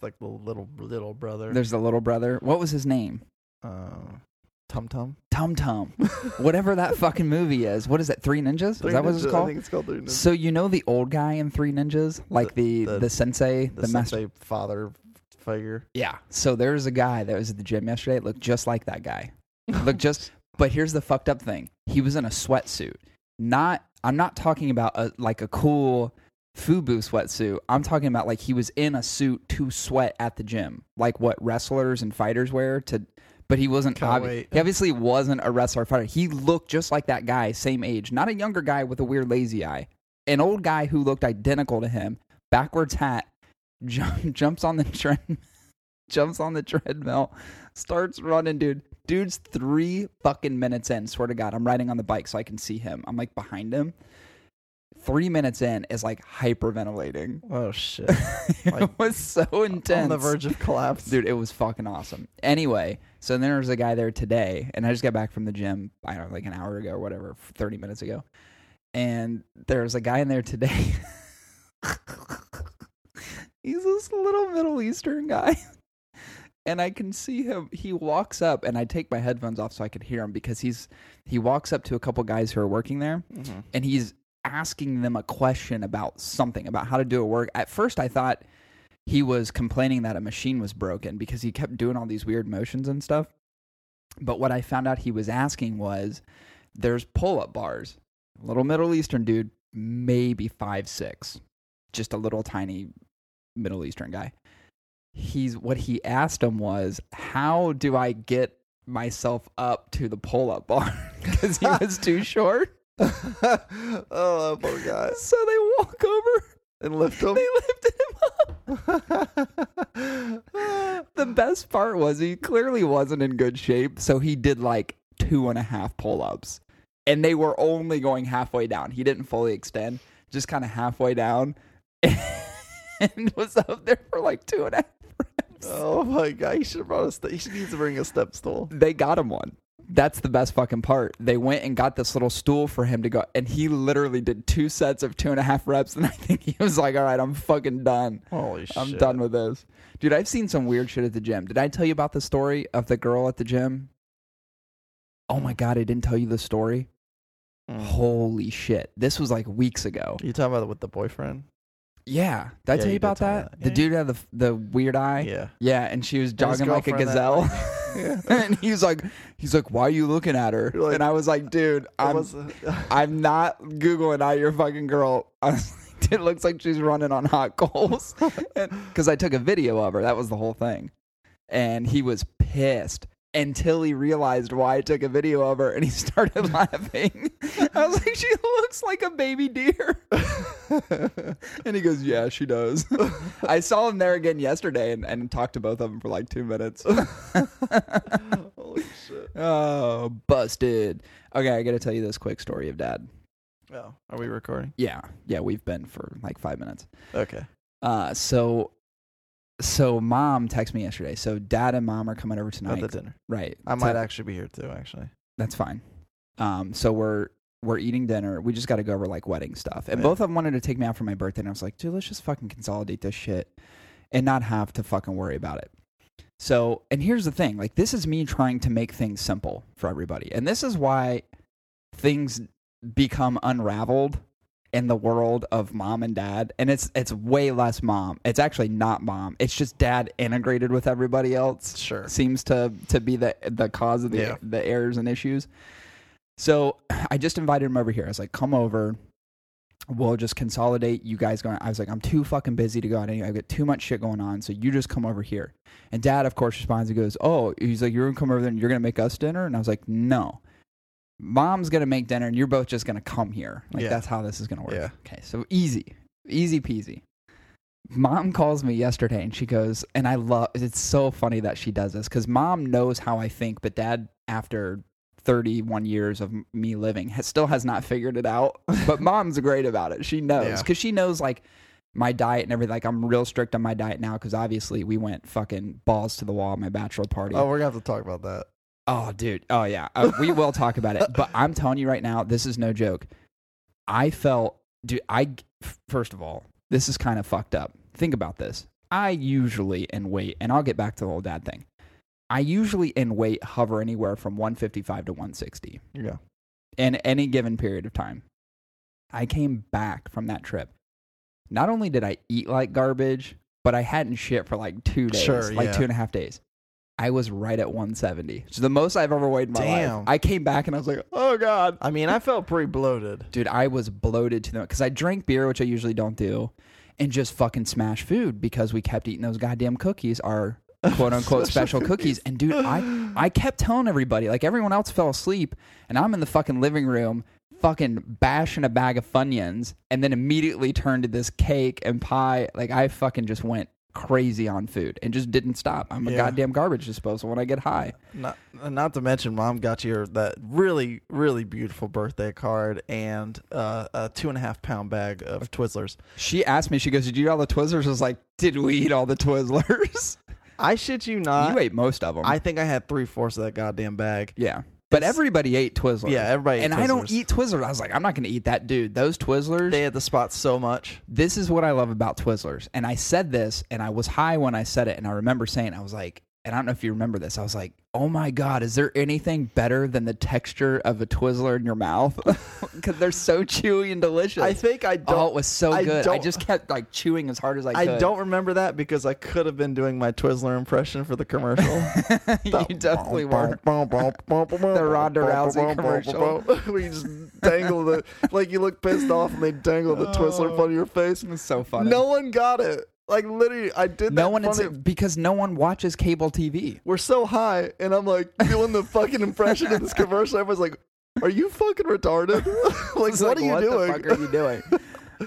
there's like the little little brother. There's the little brother. What was his name? uh, Tum Tum. Tum Tum. Whatever that fucking movie is. What is it? Three Ninjas? Is Three that what it's I called? think it's called Three Ninjas. So you know the old guy in Three Ninjas, like the The- the, sensei, the the, master. sensei father figure. Yeah. So there's a guy that was at the gym yesterday. Looked just like that guy. Looked just. But here's the fucked up thing. He was in a sweatsuit. Not. I'm not talking about a like a cool FUBU sweatsuit. I'm talking about like he was in a suit to sweat at the gym, like what wrestlers and fighters wear to. But he wasn't. Obvi- he obviously wasn't a wrestler fighter. He looked just like that guy, same age. Not a younger guy with a weird lazy eye. An old guy who looked identical to him. Backwards hat. Jump, jumps on the tread, jumps on the treadmill, starts running, dude. Dude's three fucking minutes in. Swear to God, I'm riding on the bike so I can see him. I'm like behind him. Three minutes in is like hyperventilating. Oh shit! it Like, was so intense. On the verge of collapse. Dude, it was fucking awesome. Anyway, so then there was a guy there today, and I just got back from the gym, I don't know, like an hour ago or whatever, 30 minutes ago. And there was a guy in there today. He's this little Middle Eastern guy. And I can see him. He walks up, and I take my headphones off so I could hear him because he's he walks up to a couple guys who are working there, Mhm. and he's asking them a question about something about how to do a work. At first, I thought he was complaining that a machine was broken because he kept doing all these weird motions and stuff. But what I found out he was asking was there's pull up bars. Little Middle Eastern dude, maybe five six, just a little tiny Middle Eastern guy. He's what he asked him was, How do I get myself up to the pull up bar? Because he was too short. oh, poor guy. So they walk over And lift him. they lifted him up. the best part was he clearly wasn't in good shape, so he did like two and a half pull ups. And they were only going halfway down. He didn't fully extend, just kind of halfway down. and was up there for like two and a half reps. oh my god! He should have brought a. St- he should needs to bring a step stool. They got him one. That's the best fucking part. They went and got this little stool for him to go, and he literally did two sets of two and a half reps. And I think he was like, "All right, I'm fucking done. Holy shit! I'm done with this." Dude, I've seen some weird shit at the gym. Did I tell you about the story of the girl at the gym? Oh my god, I didn't tell you the story. Mm. Holy shit! This was like weeks ago. You talking about it with the boyfriend? Yeah, did I tell you you about tell that? that. The dude had the the weird eye. Yeah. Yeah, and she was jogging like a gazelle. Yeah. and he's like, he's like, why are you looking at her? Like- and I was like, dude, I'm was, I'm not googling out your fucking girl. It looks like she's running on hot coals. Because I took a video of her. That was the whole thing. And he was pissed until he realized why I took a video of her, and he started laughing. I was like, she looks like a baby deer. and he goes, yeah, she does. I saw him there again yesterday and, and talked to both of them for like two minutes. Holy shit! Oh, busted. Okay, I got to tell you this quick story of dad. Oh, are we recording? Yeah, yeah, we've been for like five minutes. Okay. Uh, so, so mom texted me yesterday. So dad and mom are coming over tonight. At the dinner. right. I might to- actually be here too. Actually. That's fine. Um, so we're we're eating dinner. We just got to go over like wedding stuff, and Yeah. both of them wanted to take me out for my birthday. And I was like, dude, let's just fucking consolidate this shit and not have to fucking worry about it. So, and here's the thing: like, this is me trying to make things simple for everybody, and this is why things become unraveled in the world of mom and dad and it's it's way less mom it's actually not mom it's just dad integrated with everybody else Sure. seems to to be the the cause of the Yeah. the errors and issues. So I just invited him over here. I was like, "Come over. We'll just consolidate. You guys going." I was like, "I'm too fucking busy to go out anyway. I've got too much shit going on. So you just come over here." And Dad, of course, responds. He goes, "Oh, he's like, you're gonna come over there and you're gonna make us dinner." And I was like, "No." Mom's gonna make dinner, and you're both just gonna come here. Like Yeah. that's how this is gonna work. Yeah. Okay, so easy, easy peasy mom calls me yesterday and she goes and i love it's so funny that she does this because mom knows how i think but dad after 31 years of me living has, still has not figured it out but mom's great about it she knows Yeah. because she knows like my diet and everything like i'm real strict on my diet now because obviously we went fucking balls to the wall at my bachelor party Oh, we're gonna have to talk about that. Oh, dude. Oh, yeah. Uh, we will talk about it. But I'm telling you right now, this is no joke. I felt, dude, I, first of all, this is kind of fucked up. Think about this. I usually in weight, and I'll get back to the whole dad thing. I usually in weight hover anywhere from 155 to 160 Yeah. in any given period of time. I came back from that trip. Not only did I eat like garbage, but I hadn't shit for like two days, Sure, like yeah. two and a half days. I was right at 170. It's the most I've ever weighed in my Damn. life. I came back and I was like, oh God. I mean, I felt pretty bloated. Dude, I was bloated to the because I drank beer, which I usually don't do, and just fucking smash food because we kept eating those goddamn cookies, our quote unquote special cookies. And dude, I I kept telling everybody, like everyone else fell asleep, and I'm in the fucking living room, fucking bashing a bag of Funyuns, and then immediately turned to this cake and pie. Like I fucking just went crazy on food and just didn't stop. I'm a Yeah. goddamn garbage disposal when I get high. Not, not to mention, mom got you that really, really beautiful birthday card and uh, a two and a half pound bag of Twizzlers. She asked me, she goes, Did you eat all the Twizzlers? I was like, Did we eat all the Twizzlers? I shit you not. you ate most of them. I think I had three fourths of that goddamn bag. Yeah. But It's- everybody ate Twizzlers. Yeah, everybody. ate And I don't Twizzlers. eat Twizzlers. I was like, I'm not going to eat that, dude. Those Twizzlers. They had the spot so much. this is what I love about Twizzlers. And I said this, and I was high when I said it. And I remember saying, I was like, and I don't know if you remember this. I was like, oh my God, is there anything better than the texture of a Twizzler in your mouth? Because they're so chewy and delicious. I think I oh, don't. oh, it was so I good. I just kept like chewing as hard as I I could. I don't remember that because I could have been doing my Twizzler impression for the commercial. you definitely were. the Ronda Rousey commercial. we just dangle the like you look pissed off and they dangle the oh. Twizzler in front of your face. It was so funny. No one got it. Like literally, I did. no that one. Funny- because no one watches cable TV. We're so high, and I'm like doing the fucking impression of this commercial. Everyone's like, "Are you fucking retarded? like, what like, are you doing?" What the fuck are you doing?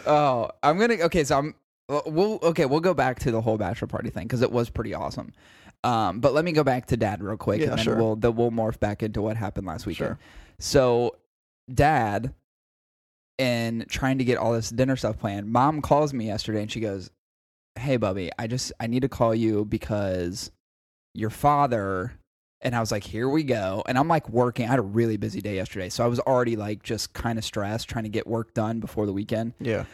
oh, I'm gonna. Okay, so I'm. We'll okay. We'll go back to the whole bachelor party thing because it was pretty awesome. Um, but let me go back to Dad real quick, Yeah, and then sure. we'll then we'll morph back into what happened last weekend. Sure. So, Dad, and trying to get all this dinner stuff planned. Mom calls me yesterday, and she goes, "Hey, Bubby, I just I need to call you because your father." And I was like, "Here we go." And I'm like working. I had a really busy day yesterday, so I was already like just kind of stressed, trying to get work done before the weekend. yeah.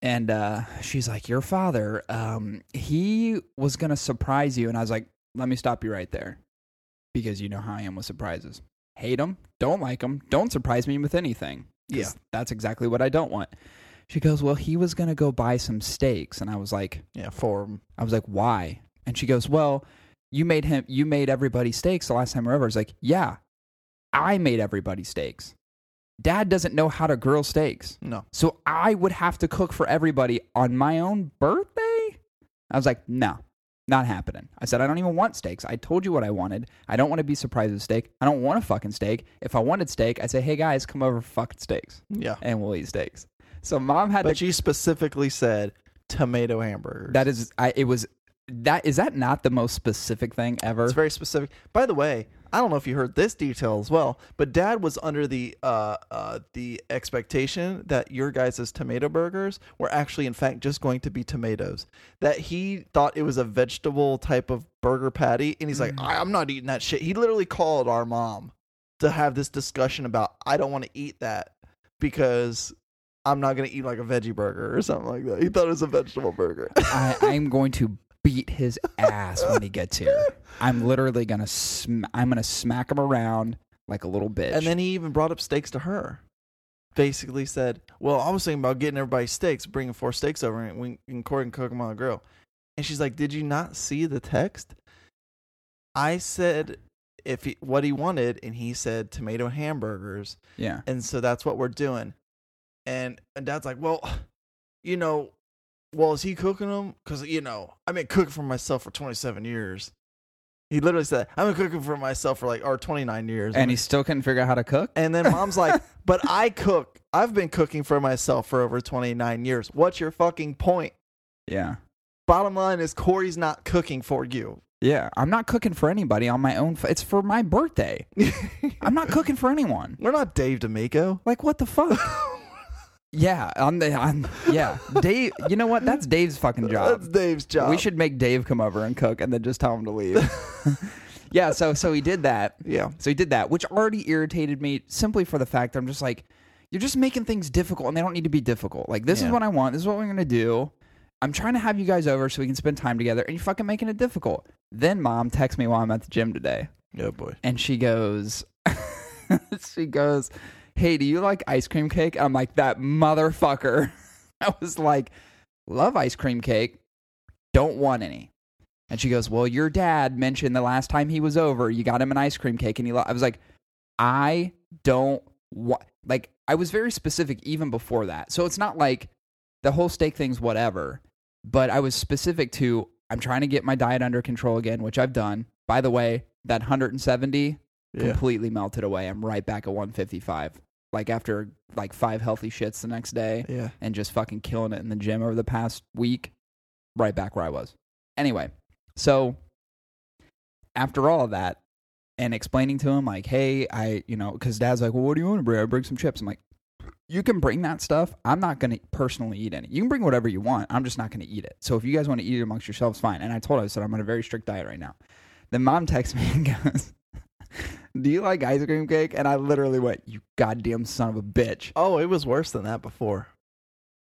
And uh, she's like, "Your father, um, he was gonna surprise you." And I was like, "Let me stop you right there, because you know how I am with surprises. Hate them, don't like them, don't surprise me with anything. Yeah. that's exactly what I don't want." She goes, "Well, he was gonna go buy some steaks," and I was like, Yeah. For him. "I was like, why?" And she goes, "Well, you made him, you made everybody steaks the last time we were over." I was like, "Yeah, I made everybody steaks. Dad doesn't know how to grill steaks." no. So I would have to cook for everybody on my own birthday? I was like, no, not happening. I said, I don't even want steaks. I told you what I wanted. I don't want to be surprised with steak. I don't want a fucking steak. If I wanted steak, I'd say, hey guys, come over for fucking steaks Yeah. and we'll eat steaks. So mom had But to. you specifically said tomato hamburgers. That is, I, it was, that, is that not the most specific thing ever? It's very specific. By the way, I don't know if you heard this detail as well, but Dad was under the uh, uh, the expectation that your guys' tomato burgers were actually, in fact, just going to be tomatoes. That he thought it was a vegetable type of burger patty, and he's like, Mm. I- "I'm not eating that shit." He literally called our mom to have this discussion about, "I don't want to eat that because." I'm not gonna eat like a veggie burger or something like that. He thought it was a vegetable burger. I, I'm going to beat his ass when he gets here. I'm literally gonna, sm- I'm gonna smack him around like a little bitch. And then he even brought up steaks to her. Basically said, "Well, I was thinking about getting everybody steaks, bringing four steaks over, and we can Cory can cook them on the grill." And she's like, "Did you not see the text?" I said, "If he, what he wanted," and he said tomato hamburgers, yeah. and so that's what we're doing. And and Dad's like, "Well, you know, well, is he cooking them? Because you know, I've been cooking for myself for 27 years." He literally said, "I've been cooking for myself for like or 29 years." And he still couldn't figure out how to cook. And then mom's like, but I cook. I've been cooking for myself for over 29 years. What's your fucking point? Yeah. Bottom line is Cory's not cooking for you. Yeah. I'm not cooking for anybody on my own. F- it's for my birthday. I'm not cooking for anyone. We're not Dave D'Amico. Like what the fuck? yeah. I'm the. I'm, yeah. Dave. You know what? That's Dave's fucking job. That's Dave's job. We should make Dave come over and cook, and then just tell him to leave. yeah. So so he did that. Yeah. So he did that, which already irritated me simply for the fact that I'm just like, you're just making things difficult, and they don't need to be difficult. Like this is what I want. This is what we're gonna do. I'm trying to have you guys over so we can spend time together, and you're fucking making it difficult. Then mom texts me while I'm at the gym today, Oh boy. and she goes, she goes, "Hey, do you like ice cream cake?" I'm like, "That motherfucker." I was like, "Love ice cream cake, don't want any." And she goes, "Well, your dad mentioned the last time he was over, you got him an ice cream cake, and he." Lo-. I was like, "I don't want." Like, I was very specific even before that, so it's not like the whole steak thing's whatever. But I was specific to I'm trying to get my diet under control again, which I've done. By the way, that 170 Yeah. completely melted away. I'm right back at 155. Like after like five healthy shits the next day Yeah. and just fucking killing it in the gym over the past week, right back where I was. Anyway, so after all of that and explaining to him like, hey, I, you know, because dad's like, well, what do you want to bring? I bring some chips. I'm like, you can bring that stuff. I'm not going to personally eat any. You can bring whatever you want. I'm just not going to eat it. So if you guys want to eat it amongst yourselves, fine. And I told her, I said, I'm on a very strict diet right now. Then mom texts me and goes, do you like ice cream cake? And I literally went, you goddamn son of a bitch. Oh, it was worse than that before.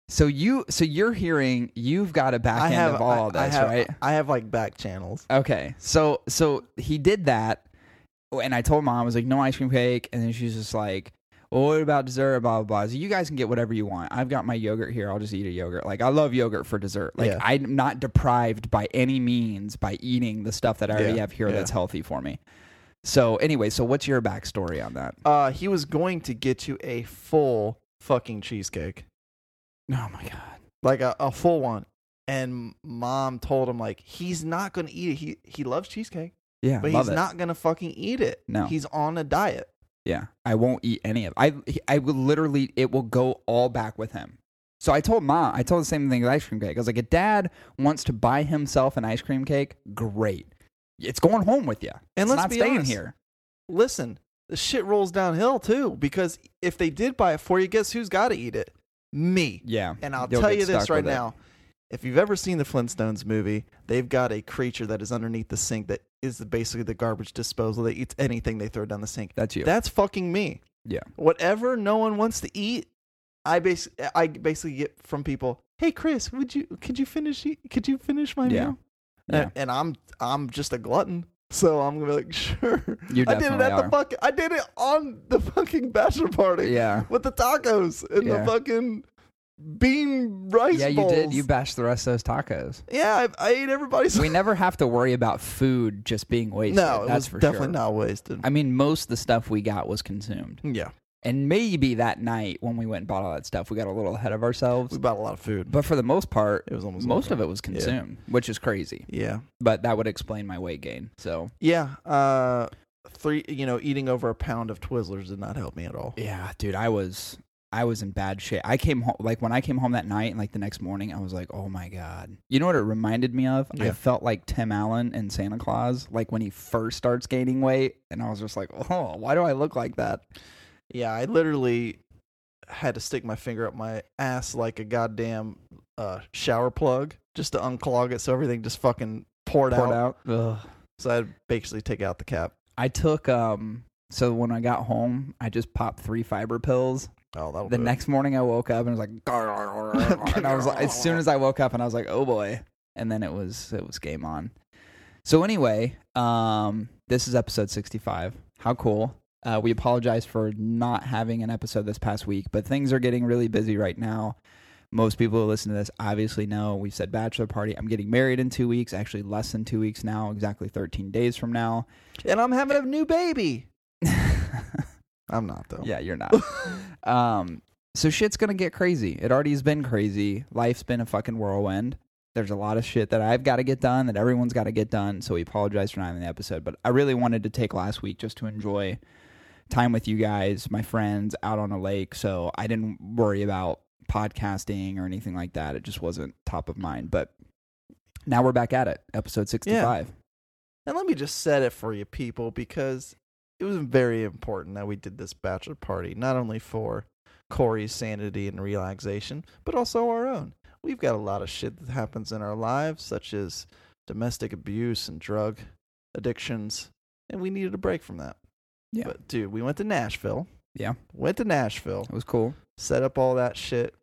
So you, so you're hearing you've got a back I end have of all I, this, I have, right? I have like back channels. Okay, so so he did that, and I told mom I was like, no ice cream cake, and then she's just like, well, what about dessert? Blah blah blah. So you guys can get whatever you want. I've got my yogurt here. I'll just eat a yogurt. Like I love yogurt for dessert. Like Yeah. I'm not deprived by any means by eating the stuff that I already Yeah, have here yeah. that's healthy for me. So anyway, so what's your backstory on that? Uh, he was going to get you a full fucking cheesecake, Oh my god. like a, a full one. And mom told him like he's not gonna eat it. He he loves cheesecake, Yeah, but love he's it. not gonna fucking eat it. No. he's on a diet. Yeah, I won't eat any of. I I will literally it will go all back with him. So I told mom, I told the same thing with ice cream cake. I was like, if dad wants to buy himself an ice cream cake, great. It's going home with you. And it's let's not be staying honest. here. Listen, the shit rolls downhill too because if they did buy it for you, guess who's got to eat it? Me. Yeah, And I'll You'll tell you this right with it. now. If you've ever seen the Flintstones movie, they've got a creature that is underneath the sink that is basically the garbage disposal that eats anything they throw down the sink. That's you. That's fucking me. Yeah. Whatever no one wants to eat, I bas- I basically get from people, "Hey Chris, would you could you finish could you finish my Yeah. meal?" Yeah. And, and I'm I'm just a glutton. So I'm gonna be like, sure. You I did it at are. the fucking. I did it on the fucking bachelor party yeah, with the tacos and Yeah. the fucking bean rice yeah, you bowls. did. You bashed the rest of those tacos. yeah, I, I ate everybody's. we never have to worry about food just being wasted. no, it that's was for definitely sure. not wasted. I mean, most of the stuff we got was consumed, yeah, and maybe that night when we went and bought all that stuff, we got a little ahead of ourselves. we bought a lot of food. But for the most part, It was almost most of it was consumed, which is crazy. Yeah, But that would explain my weight gain. So yeah. Uh, three. You know, eating over a pound of Twizzlers did not help me at all. yeah, dude, I was I was in bad shape. I came home like when I came home that night and like the next morning, I was like, oh my god. You know what it reminded me of? I felt like Tim Allen in Santa Claus, like when he first starts gaining weight, and I was just like, oh, why do I look like that? Yeah, I literally had to stick my finger up my ass like a goddamn uh, shower plug just to unclog it so everything just fucking poured, Poured out. out. So I'd basically take out the cap. I took um. So when I got home, I just popped three fiber pills. Oh, that'll The do next morning, I woke up and was like, and I was like, as soon as I woke up, and I was like, oh boy, and then it was it was game on. So anyway, um, this is episode sixty-five. How cool! Uh, we apologize for not having an episode this past week, but things are getting really busy right now. Most people who listen to this obviously know we've said bachelor party. I'm getting married in two weeks, actually less than two weeks now, exactly 13 days from now. and I'm having a new baby. I'm not though. Yeah, you're not. um, so shit's gonna get crazy. It already has been crazy. Life's been a fucking whirlwind. There's a lot of shit that I've got to get done, that everyone's got to get done. So we apologize for not having the episode, but I really wanted to take last week just to enjoy time with you guys, my friends, out on a lake. So I didn't worry about podcasting or anything like that. It just wasn't top of mind. But now we're back at it, episode 65. And let me just set it for you people because it was very important that we did this bachelor party, not only for Cory's sanity and relaxation, but also our own. We've got a lot of shit that happens in our lives, such as domestic abuse and drug addictions, and we needed a break from that. Yeah. But dude, we went to Nashville. Yeah. Went to Nashville, It was cool. set up all that shit,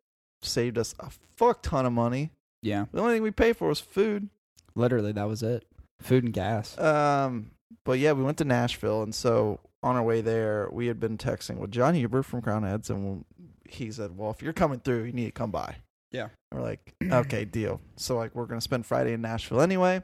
saved us a fuck ton of money. Yeah, The only thing we paid for was food. literally that was it. Food and gas. Um, but yeah, we went to Nashville, and so on our way there, we had been texting with Jon Huber from Crowned Heads, and he said, "Well, if you're coming through, you need to come by." Yeah. And we're like, "Okay, deal." So like, we're gonna spend Friday in Nashville anyway.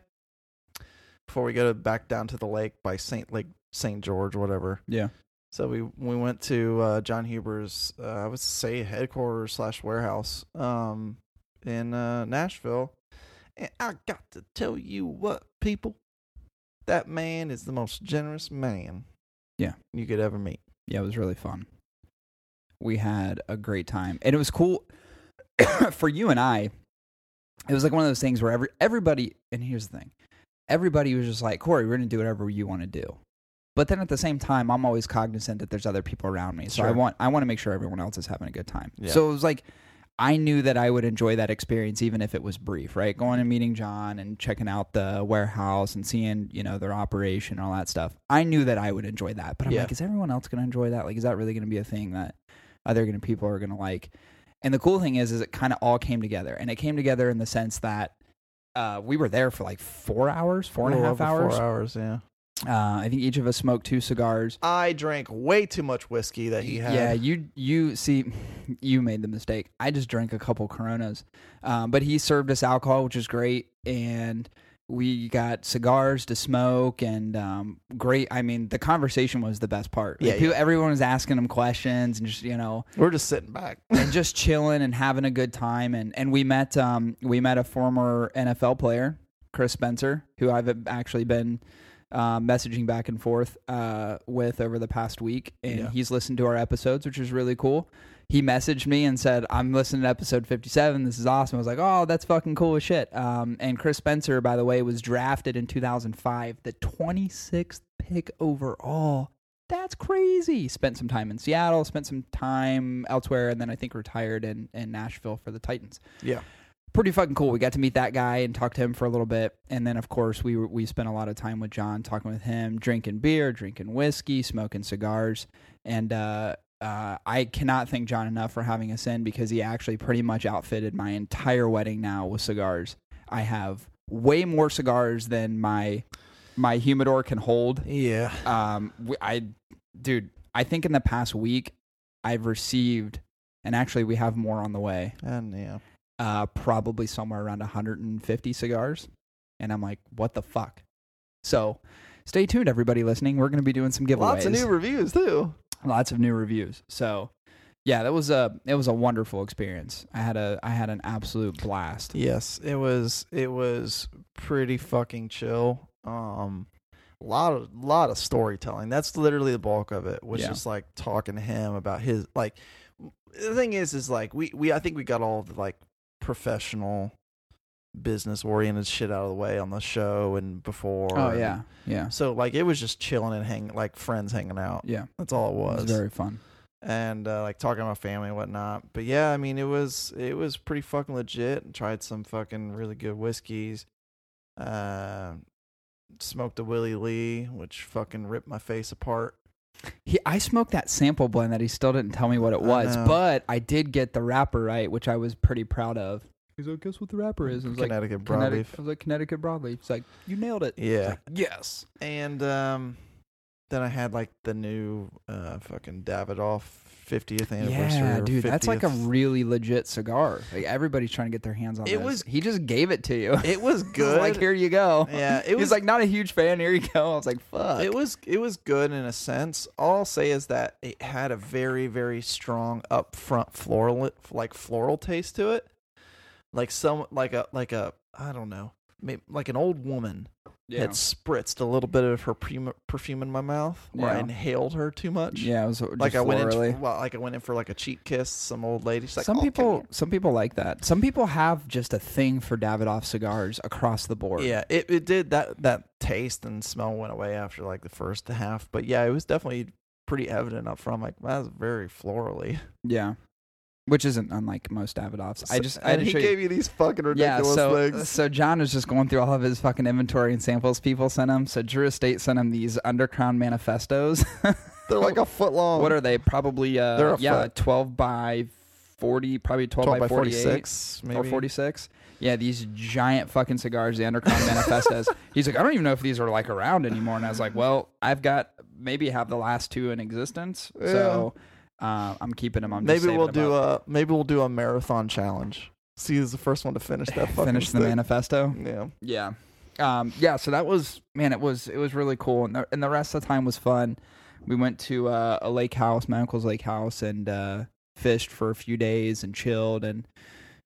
Before we go to, back down to the lake by Saint Lake Saint George, whatever. Yeah. So we we went to uh, Jon Huber's, uh, I would say headquarters slash warehouse, um, in uh, Nashville, and I got to tell you what, people, that man is the most generous man, Yeah. you could ever meet. Yeah, it was really fun. We had a great time, and it was cool for you and I. It was like one of those things where every everybody, and here's the thing, everybody was just like, Cory, we're gonna do whatever you want to do. But then at the same time, I'm always cognizant that there's other people around me, so I want I want to make sure everyone else is having a good time. Yeah. So it was like I knew that I would enjoy that experience even if it was brief, right? Going and meeting Jon and checking out the warehouse and seeing, you know, their operation and all that stuff. I knew that I would enjoy that. But I'm Yeah. like, is everyone else going to enjoy that? Like, is that really going to be a thing that other gonna people are going to like? And the cool thing is, is it kind of all came together. And it came together in the sense that uh, we were there for like four hours, four and a half hours. Four hours, yeah. Uh, I think each of us smoked two cigars. I drank way too much whiskey that he had. Yeah, you you see, you made the mistake. I just drank a couple Coronas, um, but he served us alcohol, which is great, and we got cigars to smoke and um, great. I mean, the conversation was the best part. Like, Yeah, people- yeah. everyone was asking him questions and just you know We're just sitting back. and just chilling and having a good time. And and we met um we met a former NFL player, Chris Spencer, who I've actually been uh, messaging back and forth uh, with over the past week, and Yeah. he's listened to our episodes, which is really cool. He messaged me and said, "I'm listening to episode 57. This is awesome." I was like, "Oh, that's fucking cool as shit." Um, and Chris Spencer, by the way, was drafted in 2005, the 26th pick overall. That's crazy. Spent some time in Seattle, spent some time elsewhere, and then I think retired in, in Nashville for the Titans. yeah. Pretty fucking cool. We got to meet that guy and talk to him for a little bit, and then of course we were, we spent a lot of time with Jon, talking with him, drinking beer, drinking whiskey, smoking cigars, and uh, uh, I cannot thank Jon enough for having us in because he actually pretty much outfitted my entire wedding now with cigars. I have way more cigars than my my humidor can hold. Yeah. Um, I, dude, I think in the past week, I've received, and actually we have more on the way. And yeah. Uh, probably somewhere around 150 cigars, and I'm like, what the fuck? So, stay tuned, everybody listening. We're gonna be doing some giveaways, Lots of new reviews too. lots of new reviews. So, yeah, that was a it was a wonderful experience. I had a I had an absolute blast. Yes, it was it was pretty fucking chill. Um a lot of lot of storytelling. That's literally the bulk of it. Was Yeah. just like talking to him about his like the thing is is like we we I think we got all the like professional business oriented shit out of the way on the show and before. Oh yeah, yeah, So like it was just chilling and hanging, like friends hanging out. yeah. That's all it It was. was very fun. and uh, like talking about family and whatnot. But yeah, I mean, it was it was pretty fucking legit. And tried some fucking really good whiskeys. Uh, smoked a Willie Lee, which fucking ripped my face apart. He, I smoked that sample blend that he still didn't tell me what it was, know. but I did get the wrapper right, which I was pretty proud of. He's like, guess what the wrapper is? I was like, Connecticut Connecticut, broadleaf. I was like, Connecticut broadleaf. It's like, you nailed it. Yeah, Like, yes. and um, then I had like the new uh fucking Davidoff 50th anniversary. Yeah, dude, that's like a really legit cigar. Like everybody's trying to get their hands on It this. was- He just gave it to you. It was good. like, here you go. yeah, it He was like, not a huge fan. Here you go. I was like, fuck. It was it was good in a sense. All I'll say is that it had a very very strong upfront floral like floral taste to it, like some like a like a I don't know, maybe like an old woman yeah. had spritzed a little bit of her perfume perfume in my mouth, or I inhaled her too much. yeah, it was like I went in, florally. well, like I went in for like a cheek kiss. Some old lady. She's like, some "Oh, people, some people like that. Some people have just a thing for Davidoff cigars across the board. Yeah, it, it did that that taste and smell went away after like the first half, but yeah, it was definitely pretty evident up front. Like, that's very florally. yeah, which isn't unlike most Davidoffs. I just, I and he gave you. these fucking Yeah, ridiculous so things. so John is just going through all of his fucking inventory and samples people sent him. So Drew Estate sent him these Undercrown manifestos. They're like a foot long. what are they? Probably uh, They're yeah, foot. twelve by forty, probably twelve, 12 by, by 46, or forty six. Yeah, these giant fucking cigars, the Undercrown Manifestos. He's like, I don't even know if these are like around anymore. And I was like, well, I've got maybe have the last two in existence, so uh, I'm keeping them. I'm maybe we'll do up. a maybe we'll do a marathon challenge. See who's the first one to finish that fucking finish the stick. manifesto. Yeah. Yeah. Um, yeah, so that was man, it was it was really cool, and the, and the rest of the time was fun. We went to uh, a lake house, my uncle's lake house, and uh, fished for a few days and chilled and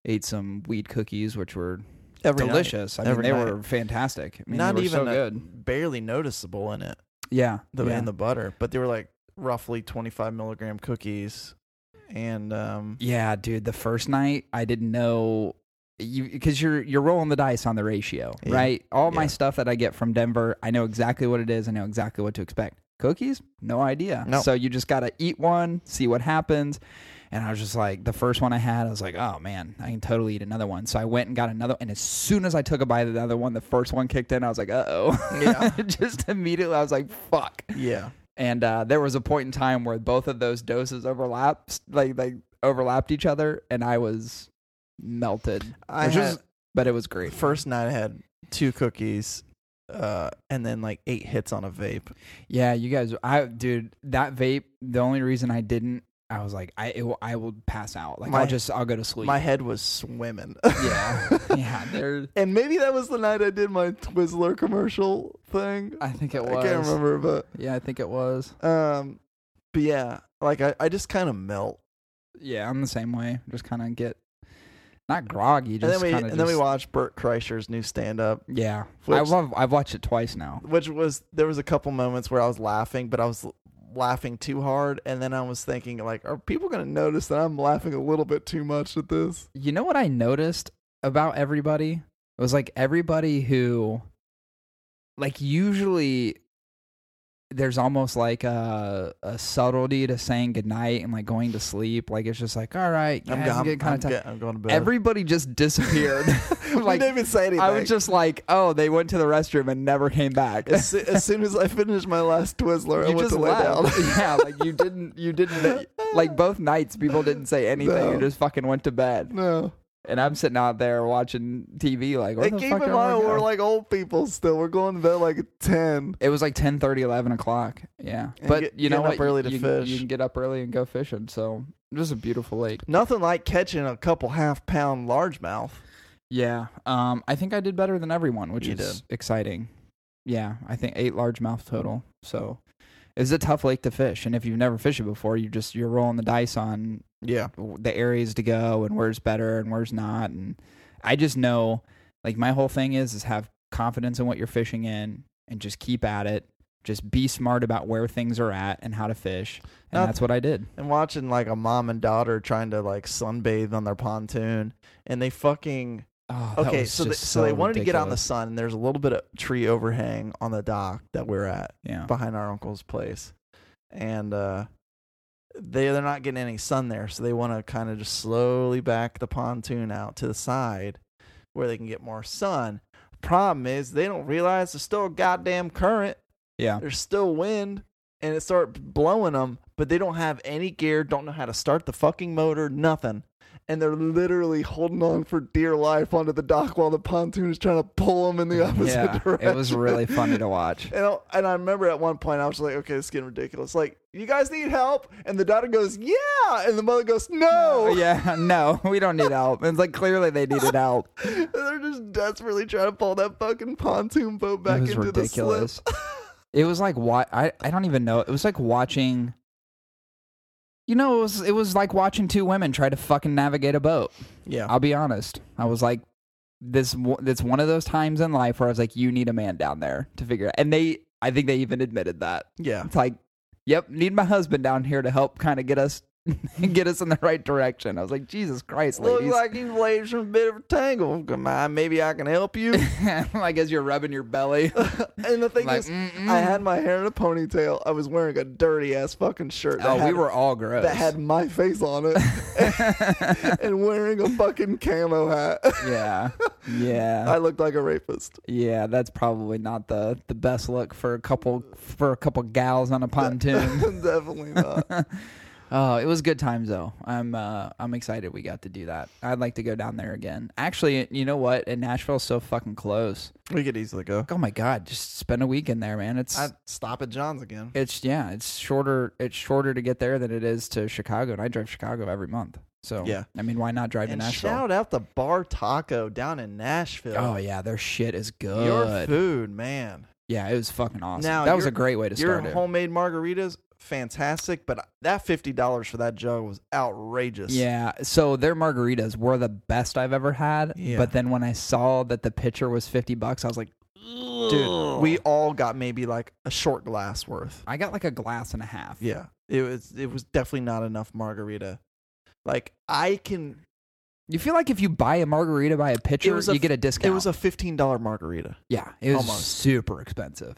ate some weed cookies, which were Every night. delicious. I mean, they night. were fantastic. I mean, Not even so good. barely noticeable in it. Yeah, The yeah. in the butter, but they were like roughly 25 milligram cookies, and um, Yeah, dude. The first night, I didn't know you because you're you're rolling the dice on the ratio, Yeah. right? All my stuff that I get from Denver, I know exactly what it is. I know exactly what to expect. Cookies, no idea. Nope. So you just gotta eat one, see what happens. And I was just like, the first one I had, I was like, oh man, I can totally eat another one. So I went and got another. And as soon as I took a bite of the other one, the first one kicked in. I was like, uh oh. Yeah. just immediately, I was like, fuck. yeah, And uh, there was a point in time where both of those doses overlapped, like like overlapped each other, and I was melted. I which had was, but it was great. first night I had two cookies, uh, and then like eight hits on a vape. Yeah, you guys, I dude, that vape. The only reason I didn't, I was like, I it, will- I will pass out. Like My- I'll just I'll go to sleep. My head was swimming. yeah, yeah. There, and maybe that was the night I did my Twizzler commercial thing. I think it was. I can't remember, but Yeah, I think it was. um, but yeah, like I, I just kind of melt. Yeah, I'm the same way. Just kind of get not groggy, And just then we kind of. and then we watched Bert Kreischer's new stand up, Yeah, I love. I've watched it twice now. which was there was a couple moments where I was laughing, but I was laughing too hard, and then I was thinking like, are people gonna notice that I'm laughing a little bit too much at this? You know what I noticed about everybody? It was like everybody who, like, usually there's almost like a, a subtlety to saying goodnight and like going to sleep. Like, it's just like, all right, I'm, guys, go- I'm, getting kind I'm of tired. I'm going to bed. Everybody just disappeared. like, didn't even say anything. I was just like, oh, they went to the restroom and never came back. as, soo- as soon as I finished my last Twizzler, I you went just to lay down. yeah, like you didn't, you didn't, like both nights, people didn't say anything. No. You just fucking went to bed. no. And I'm sitting out there watching TV, like, where And the keep fuck in mind, going? we're like old people still. We're going to bed like 10. It was like 10, 30, 11 o'clock. Yeah. And but get- you know what? up early to you, fish. You can get up early and go fishing. So it was a beautiful lake. Nothing like catching a couple half pound largemouth. Yeah. Um, I think I did better than everyone, which You is exciting. Yeah. I think eight largemouth total. So it's a tough lake to fish. And if you've never fished it before, you just, you're rolling the dice on Yeah. the areas to go and where's better and where's not. And I just know, like, my whole thing is, is have confidence in what you're fishing in and just keep at it. Just be smart about where things are at and how to fish. And Not- that's what I did. And watching like a mom and daughter trying to like sunbathe on their pontoon. And they fucking. Oh, Okay, so they, just so they wanted to get on the sun. And there's a little bit of tree overhang on the dock that we're at. Yeah. behind our uncle's place, and uh, they they're not getting any sun there, so they want to kind of just slowly back the pontoon out to the side where they can get more sun. Problem is, they don't realize there's still a goddamn current. Yeah. There's still wind, and it start blowing them, but they don't have any gear, don't know how to start the fucking motor, nothing. And they're literally holding on for dear life onto the dock while the pontoon is trying to pull them in the opposite Yeah. direction. It was really funny to watch. And I, and I remember at one point I was like, okay, it's getting ridiculous. Like, you guys need help? And the daughter goes, yeah. And the mother goes, no. Yeah, no, we don't need help. And it's like clearly they needed help. And they're just desperately trying to pull that fucking pontoon boat back it was into ridiculous. the slip. it was like what I I don't even know. It was like watching. You know, it was it was like watching two women try to fucking navigate a boat. yeah. I'll be honest. I was like, this. It's one of those times in life where I was like, you need a man down there to figure it. And they, I think they even admitted that. Yeah. It's like, yep, need my husband down here to help kind of get us get us in the right direction. I was like, Jesus Christ, ladies. Looks like you ladies from a bit of a tangle. Come on, maybe I can help you. like as you're rubbing your belly. and the thing like, is, mm-mm. I had my hair in a ponytail. I was wearing a dirty ass fucking shirt. Oh, we had- were all gross. that had my face on it, and wearing a fucking camo hat. yeah, yeah, I looked like a rapist. yeah. That's probably not the the best look for a couple for a couple gals on a pontoon. Definitely not. Oh, it was good times though. I'm uh, I'm excited we got to do that. I'd like to go down there again. Actually, you know what? And Nashville's so fucking close. We could easily go. Oh my god, just spend a week in there, man. It's I'd stop at Jon's again. it's yeah, it's shorter. It's shorter to get there than it is to Chicago, and I drive Chicago every month. So Yeah. I mean, why not drive And to Nashville? shout out the Bar Taco down in Nashville. oh yeah, their shit is good. Your food, man. Yeah, it was fucking awesome. Now, that was your- a great way to Your start it. homemade margaritas, fantastic. But that fifty dollars for that jug was outrageous. Yeah, so their margaritas were the best I've ever had. Yeah. But then when I saw that the pitcher was fifty bucks, I was like, dude. We all got maybe like a short glass worth. I got like a glass and a half. Yeah, it was. It was definitely not enough margarita. Like I can. You feel like if you buy a margarita by a pitcher, a you get a discount. It was a fifteen dollar margarita. yeah, it was almost. super expensive.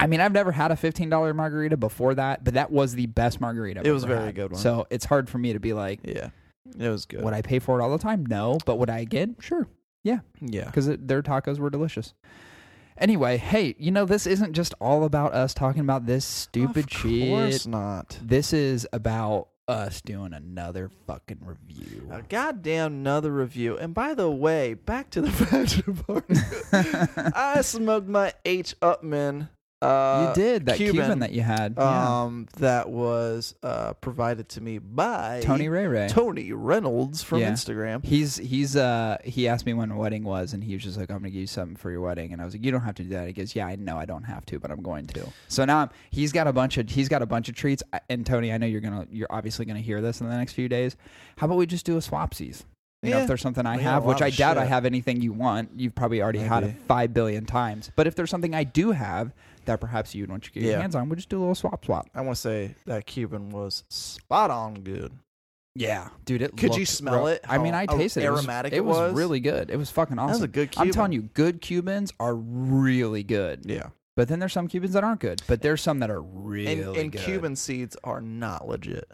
I mean, I've never had a fifteen dollar margarita before that, but that was the best margarita. I've It was very had. good one. So it's hard for me to be like, Yeah, it was good. would I pay for it all the time? No, but would I get? Sure, yeah, Yeah. because their tacos were delicious. Anyway, hey, you know this isn't just all about us talking about this stupid of shit. course not. This is about us doing another fucking review. A goddamn another review. And by the way, back to the bachelor party. I smoked my H Upmann. Uh, you did that Cuban, Cuban, that you had. yeah. Um, that was uh provided to me by Tony Ray Ray. Tony Reynolds from Yeah. Instagram. He's he's uh he asked me when my wedding was and he was just like I'm gonna give you something for your wedding and I was like you don't have to do that he goes yeah I know I don't have to but I'm going to so now I'm, he's got a bunch of he's got a bunch of treats and Tony I know you're gonna you're obviously gonna hear this in the next few days how about we just do a swapsies you know if there's something I We have which I doubt I have anything you want you've probably already had it five billion times but if there's something I do have that perhaps you'd want to get your Yeah. hands on we'll just do a little swap swap I want to say that Cuban was spot on good. yeah dude it Could you looked smell it? I mean How I tasted it it was- aromatic it it was was? really good it was fucking awesome That was a good Cuban. I'm telling you, good Cubans are really good. Yeah. But then there's some Cubans that aren't good. But there's some that are really And, and good. Cuban seeds are not legit.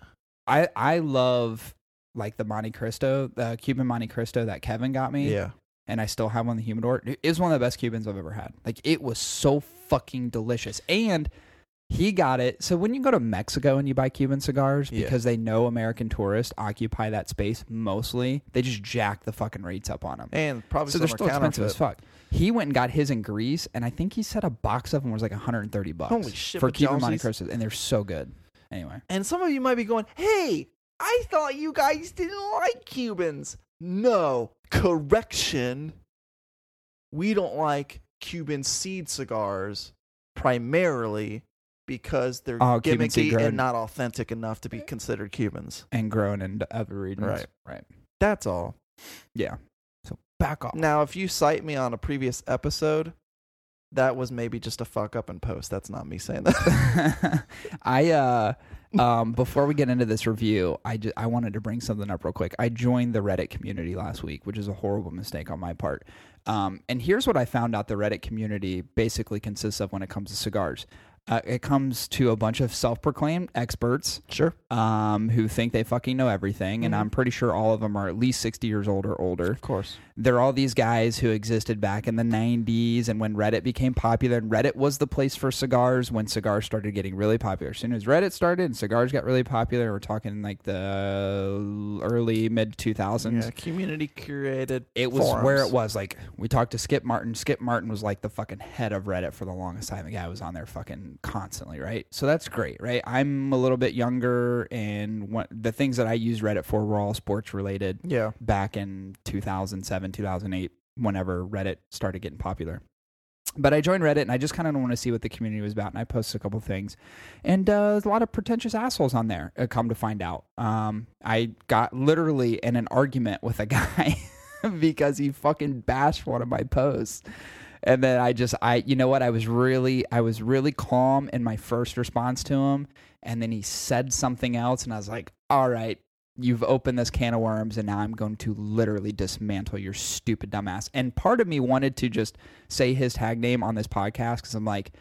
I I love like the Montecristo, the Cuban Montecristo that Kevin got me. Yeah. And I still have one in the humidor. It is one of the best Cubans I've ever had. Like it was so fucking delicious. And he got it. So when you go to Mexico and you buy Cuban cigars, Yeah. because they know American tourists occupy that space mostly, they just jack the fucking rates up on them. And probably so they're still expensive as fuck. He went and got his in Greece, and I think he said a box of them was like 130 bucks. Holy shit, for Cuban Montecristos, and they're so good. Anyway, And some of you might be going, hey, I thought you guys didn't like Cubans. No, correction. We don't like Cuban seed cigars primarily because they're Oh, gimmicky grown. and not authentic enough to be considered Cubans. and grown in other regions. Right. right. That's all. Yeah. So back off. Now, if you cite me on a previous episode, that was maybe just a fuck up in post. That's not me saying that. I uh um before we get into this review, I I wanted to bring something up real quick. I joined the Reddit community last week, which is a horrible mistake on my part. Um, and here's what I found out: the Reddit community basically consists of when it comes to cigars. Uh, it comes to a bunch of self-proclaimed experts sure. um, who think they fucking know everything, and Mhm. I'm pretty sure all of them are at least 60 years old or older. Of course. They're all these guys who existed back in the 90s and when Reddit became popular. And Reddit was the place for cigars when cigars started getting really popular. As soon as Reddit started and cigars got really popular, we're talking like the early mid 2000s. Yeah, community curated. It was where it was. Like we talked to Skip Martin. Skip Martin was like the fucking head of Reddit for the longest time. The guy was on there fucking constantly, right? So that's great, right? I'm a little bit younger, and what, the things that I use Reddit for were all sports related Yeah. back in 2007, 2008, whenever Reddit started getting popular. But I joined Reddit and I just kind of want to see what the community was about. And I posted a couple things. And uh, there's a lot of pretentious assholes on there, uh, come to find out. Um, I got literally in an argument with a guy because he fucking bashed one of my posts. And then I just, I, you know what? I was really, I was really calm in my first response to him. And then he said something else. And I was like, all right, you've opened this can of worms and now I'm going to literally dismantle your stupid dumbass. And part of me wanted to just say his tag name on this podcast because I'm like,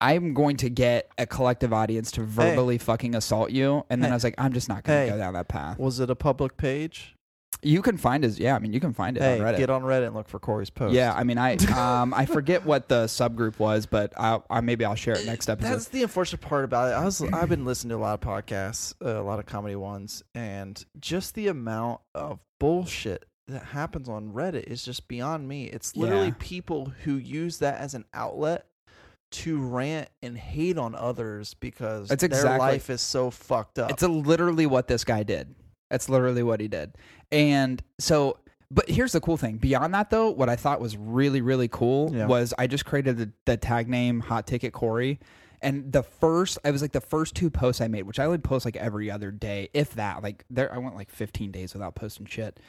I'm going to get a collective audience to verbally fucking assault you. And then Hey. I was like, I'm just not going to Hey. go down that path. Was it a public page? You can find his. Yeah, I mean, you can find it Hey, on Reddit. get on Reddit and look for Cory's post. Yeah, I mean, I um, I forget what the subgroup was, but I, I maybe I'll share it next episode. That's the unfortunate part about it. I was I've been listening to a lot of podcasts, uh, a lot of comedy ones, and just the amount of bullshit that happens on Reddit is just beyond me. It's literally Yeah. people who use that as an outlet to rant and hate on others because That's their exactly- life is so fucked up. It's a, literally what this guy did. That's literally what he did. And so, but here's the cool thing. Beyond that, though, what I thought was really, really cool Yeah. was I just created the, the tag name Hot Ticket Cory. And the first, I was like the first two posts I made, which I would post like every other day, if that. Like there, I went like 15 days without posting shit.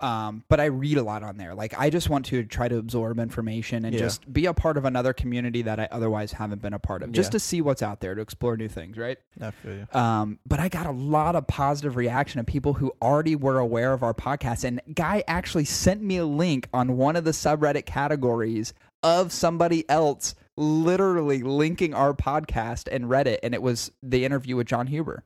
Um, but I read a lot on there. Like I just want to try to absorb information and Yeah. just be a part of another community that I otherwise haven't been a part of, just Yeah. to see what's out there, to explore new things, right? I feel you. Um, but I got a lot of positive reaction of people who already were aware of our podcast. And guy actually sent me a link on one of the subreddit categories of somebody else literally linking our podcast and Reddit, and it was the interview with Jon Huber.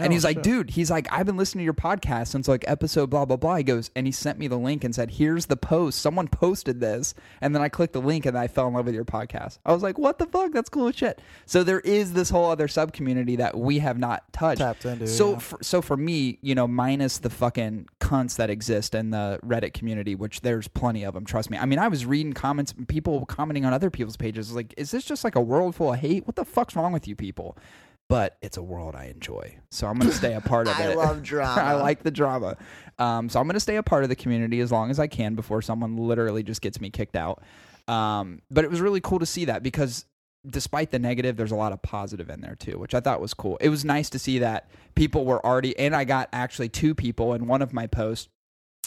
And Oh, he's like, shit. dude, he's like, I've been listening to your podcast since like episode blah blah blah. He goes, and he sent me the link and said, here's the post. Someone posted this, and then I clicked the link and I fell in love with your podcast. I was like, what the fuck? That's cool as shit. So there is this whole other sub community that we have not touched. Tapped into. So, yeah. for, so for me, you know, minus the fucking cunts that exist in the Reddit community, which there's plenty of them. Trust me. I mean, I was reading comments, people commenting on other people's pages, like, is this just like a world full of hate? What the fuck's wrong with you people? But it's a world I enjoy, so I'm gonna stay a part of I it. I love drama. I like the drama, um, so I'm gonna stay a part of the community as long as I can before someone literally just gets me kicked out. Um, but it was really cool to see that because despite the negative, there's a lot of positive in there too, which I thought was cool. It was nice to see that people were already, and I got actually two people in one of my posts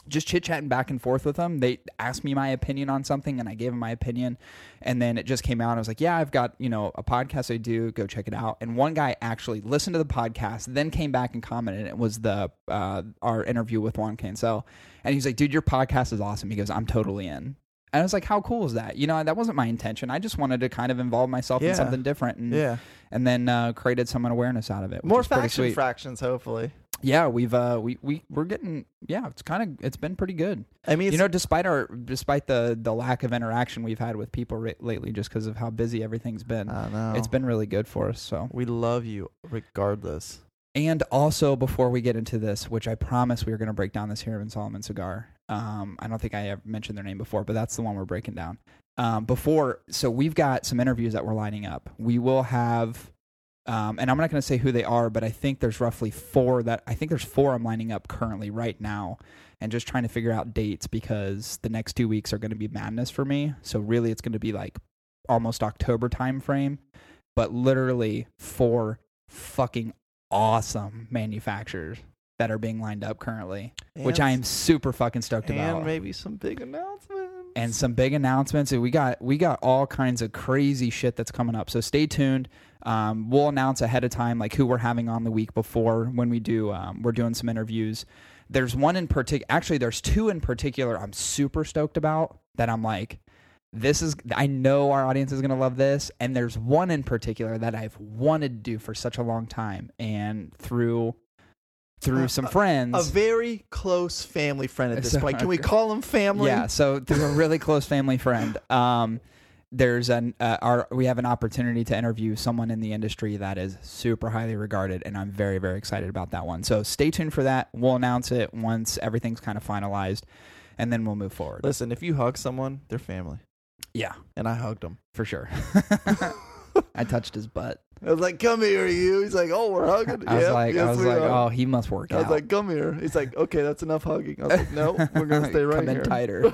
just chit chatting back and forth with them. They asked me my opinion on something, and I gave them my opinion. And then it just came out. I was like, "Yeah, I've got you know a podcast I do. Go check it out." And one guy actually listened to the podcast, then came back and commented. It was the uh, our interview with Juan Cancel, and he's like, "Dude, your podcast is awesome." He goes, "I'm totally in." And I was like, "How cool is that?" You know, that wasn't my intention. I just wanted to kind of involve myself Yeah. in something different, and yeah. and then uh, created some awareness out of it. More faction sweet. fractions, hopefully. Yeah, we've uh, we we we're getting yeah, it's kind of it's been pretty good I mean, you know, despite our despite the the lack of interaction we've had with people re- lately, just because of how busy everything's been, I know. it's been really good for us. So, We love you regardless. and also before we get into this, which I promise we are going to break down this Hiram and Solomon cigar. Um, I don't think I ever mentioned their name before, but that's the one we're breaking down. Um, before, so we've got some interviews that we're lining up. We will have. Um, and I'm not going to say who they are, but I think there's roughly four that I think there's four I'm lining up currently right now, and just trying to figure out dates because the next two weeks are going to be madness for me. So really, it's going to be like almost October time frame, but literally four fucking awesome manufacturers that are being lined up currently, which I am super fucking stoked and about And maybe some big announcements. and some big announcements. And we got we got all kinds of crazy shit that's coming up. So stay tuned. Um, we'll announce ahead of time like who we're having on the week before when we do. Um, we're doing some interviews. There's one in particular. Actually, there's two in particular. I'm super stoked about that. I'm like, this is. I know our audience is gonna love this. And there's one in particular that I've wanted to do for such a long time, and through through Uh, some friends, a very close family friend at this So- point. Can we call him family? Yeah, so through a really close family friend, um, there's an uh, our we have an opportunity to interview someone in the industry that is super highly regarded, and I'm very very excited about that one. So stay tuned for that. We'll announce it once everything's kind of finalized, and then we'll move forward. Listen, if you hug someone, they're family. Yeah, And I hugged him. for sure. I touched his butt. I was like, "Come here, you." He's like, "Oh, we're hugging." I was Yep, like, yes, I was like, are. oh, he must work out. I was like, "Come here." He's like, "Okay, that's enough hugging." I was like, "No, we're gonna stay right Come in here." tighter.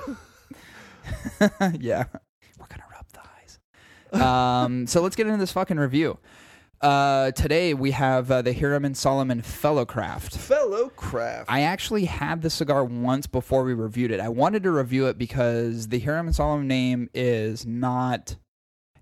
yeah, we're gonna rub thighs. Um, so let's get into this fucking review. Uh, today we have uh, the Hiram and Solomon Fellowcraft. Fellow craft. I actually had the cigar once before we reviewed it. I wanted to review it because the Hiram and Solomon name is not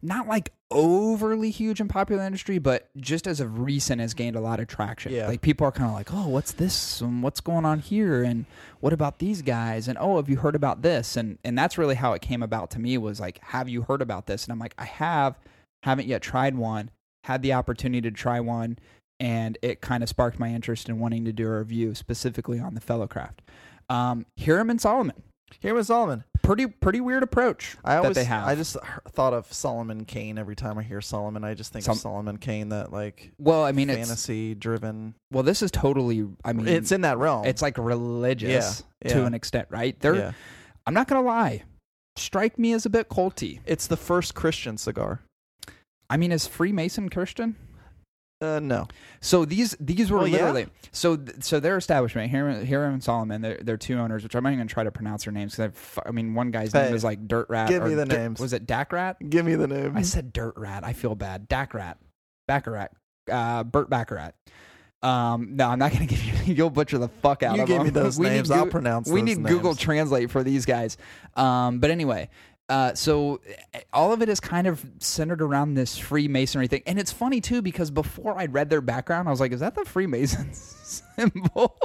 not like overly huge in popular industry, but just as of recent has gained a lot of traction. Yeah. Like people are kind of like, "Oh, what's this? And what's going on here? And what about these guys? And oh, have you heard about this?" And and that's really how it came about to me was like, "Have you heard about this?" And I'm like, "I have, haven't yet tried one. Had the opportunity to try one." And it kind of sparked my interest in wanting to do a review specifically on the Fellowcraft. Um, Hiram and Solomon, Here with Solomon. Pretty pretty weird approach I always, that they have. I just thought of Solomon Kane every time I hear Solomon. I just think Som- of Solomon Kane, that like well, I mean, it's fantasy driven. well, this is totally. I mean, It's in that realm. it's like religious Yeah, to yeah. an extent, right? They're. yeah. I'm not gonna lie, strike me as a bit culty. It's the first Christian cigar. I mean, is Freemason Christian? Uh, no. So these these were Oh, yeah? literally so th- so their establishment Hiram, Hiram and Solomon they're, they're two owners which I'm not even gonna try to pronounce their names because I mean one guy's Hey, name is like Dirt Rat give me the Dirt- names. was it Dak Rat Give me the name. I said Dirt Rat I feel bad Dak Rat Baccarat uh, Burt Bacharach um no I'm not gonna give you you'll butcher the fuck out you of gave them me those We names. I'll pronounce. we need Google. Translate for these guys. Um, but anyway, uh, so uh, all of it is kind of centered around this Freemasonry thing, and it's funny too because before I read their background, I was like, "Is that the Freemasons symbol?"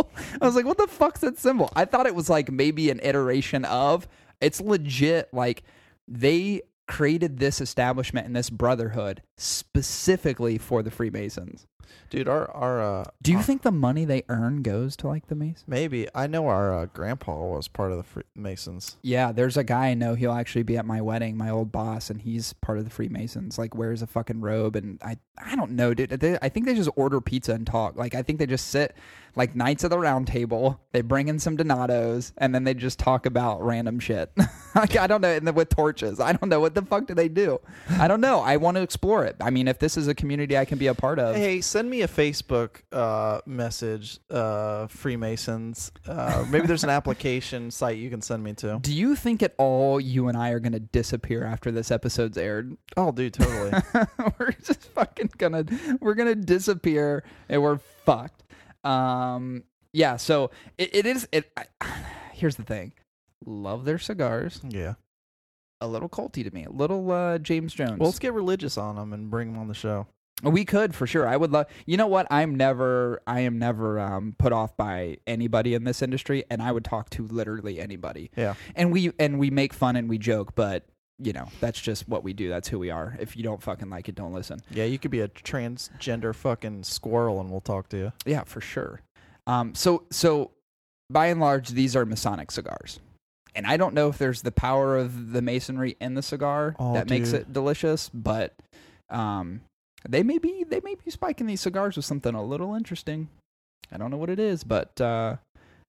I was like, "What the fuck's that symbol?" I thought it was like maybe an iteration of. It's legit. Like they created this establishment and this brotherhood specifically for the Freemasons. Dude. Our our. Uh, Do you our- think the money they earn goes to like the Masons? maybe I know our uh, grandpa was part of the Freemasons. Yeah, there's a guy I know. He'll actually be at my wedding, my old boss, and he's part of the Freemasons. Like wears a fucking robe, and I, I don't know, dude. They, I think they just order pizza and talk. Like I think they just sit like Knights of the Round Table. They bring in some Donatos, and then they just talk about random shit. like I don't know, and then with torches. I don't know what the fuck do they do. I don't know. I want to explore it. I mean, if this is a community I can be a part of, Hey, send me a Facebook uh, message, uh, Freemasons. Uh, maybe there's an application site you can send me to. do you think at all you and I are gonna disappear after this episode's aired? Oh, dude, totally. we're just fucking gonna we're gonna disappear and we're fucked. Um, yeah. So it, it is. It. I, here's the thing. Love their cigars. yeah. A little culty to me. A little uh, James Jones. Well, let's get religious on them and bring them on the show. We could for sure. I would love. You know what? I'm never. I am never um, put off by anybody in this industry, and I would talk to literally anybody. Yeah. And we and we make fun and we joke, but you know that's just what we do. That's who we are. If you don't fucking like it, don't listen. Yeah, you could be a transgender fucking squirrel and we'll talk to you. Yeah, for sure. Um, so so by and large, these are Masonic cigars, and I don't know if there's the power of the masonry in the cigar Oh, that makes it delicious, but um, they may be they may be spiking these cigars with something a little interesting. I don't know what it is, but uh,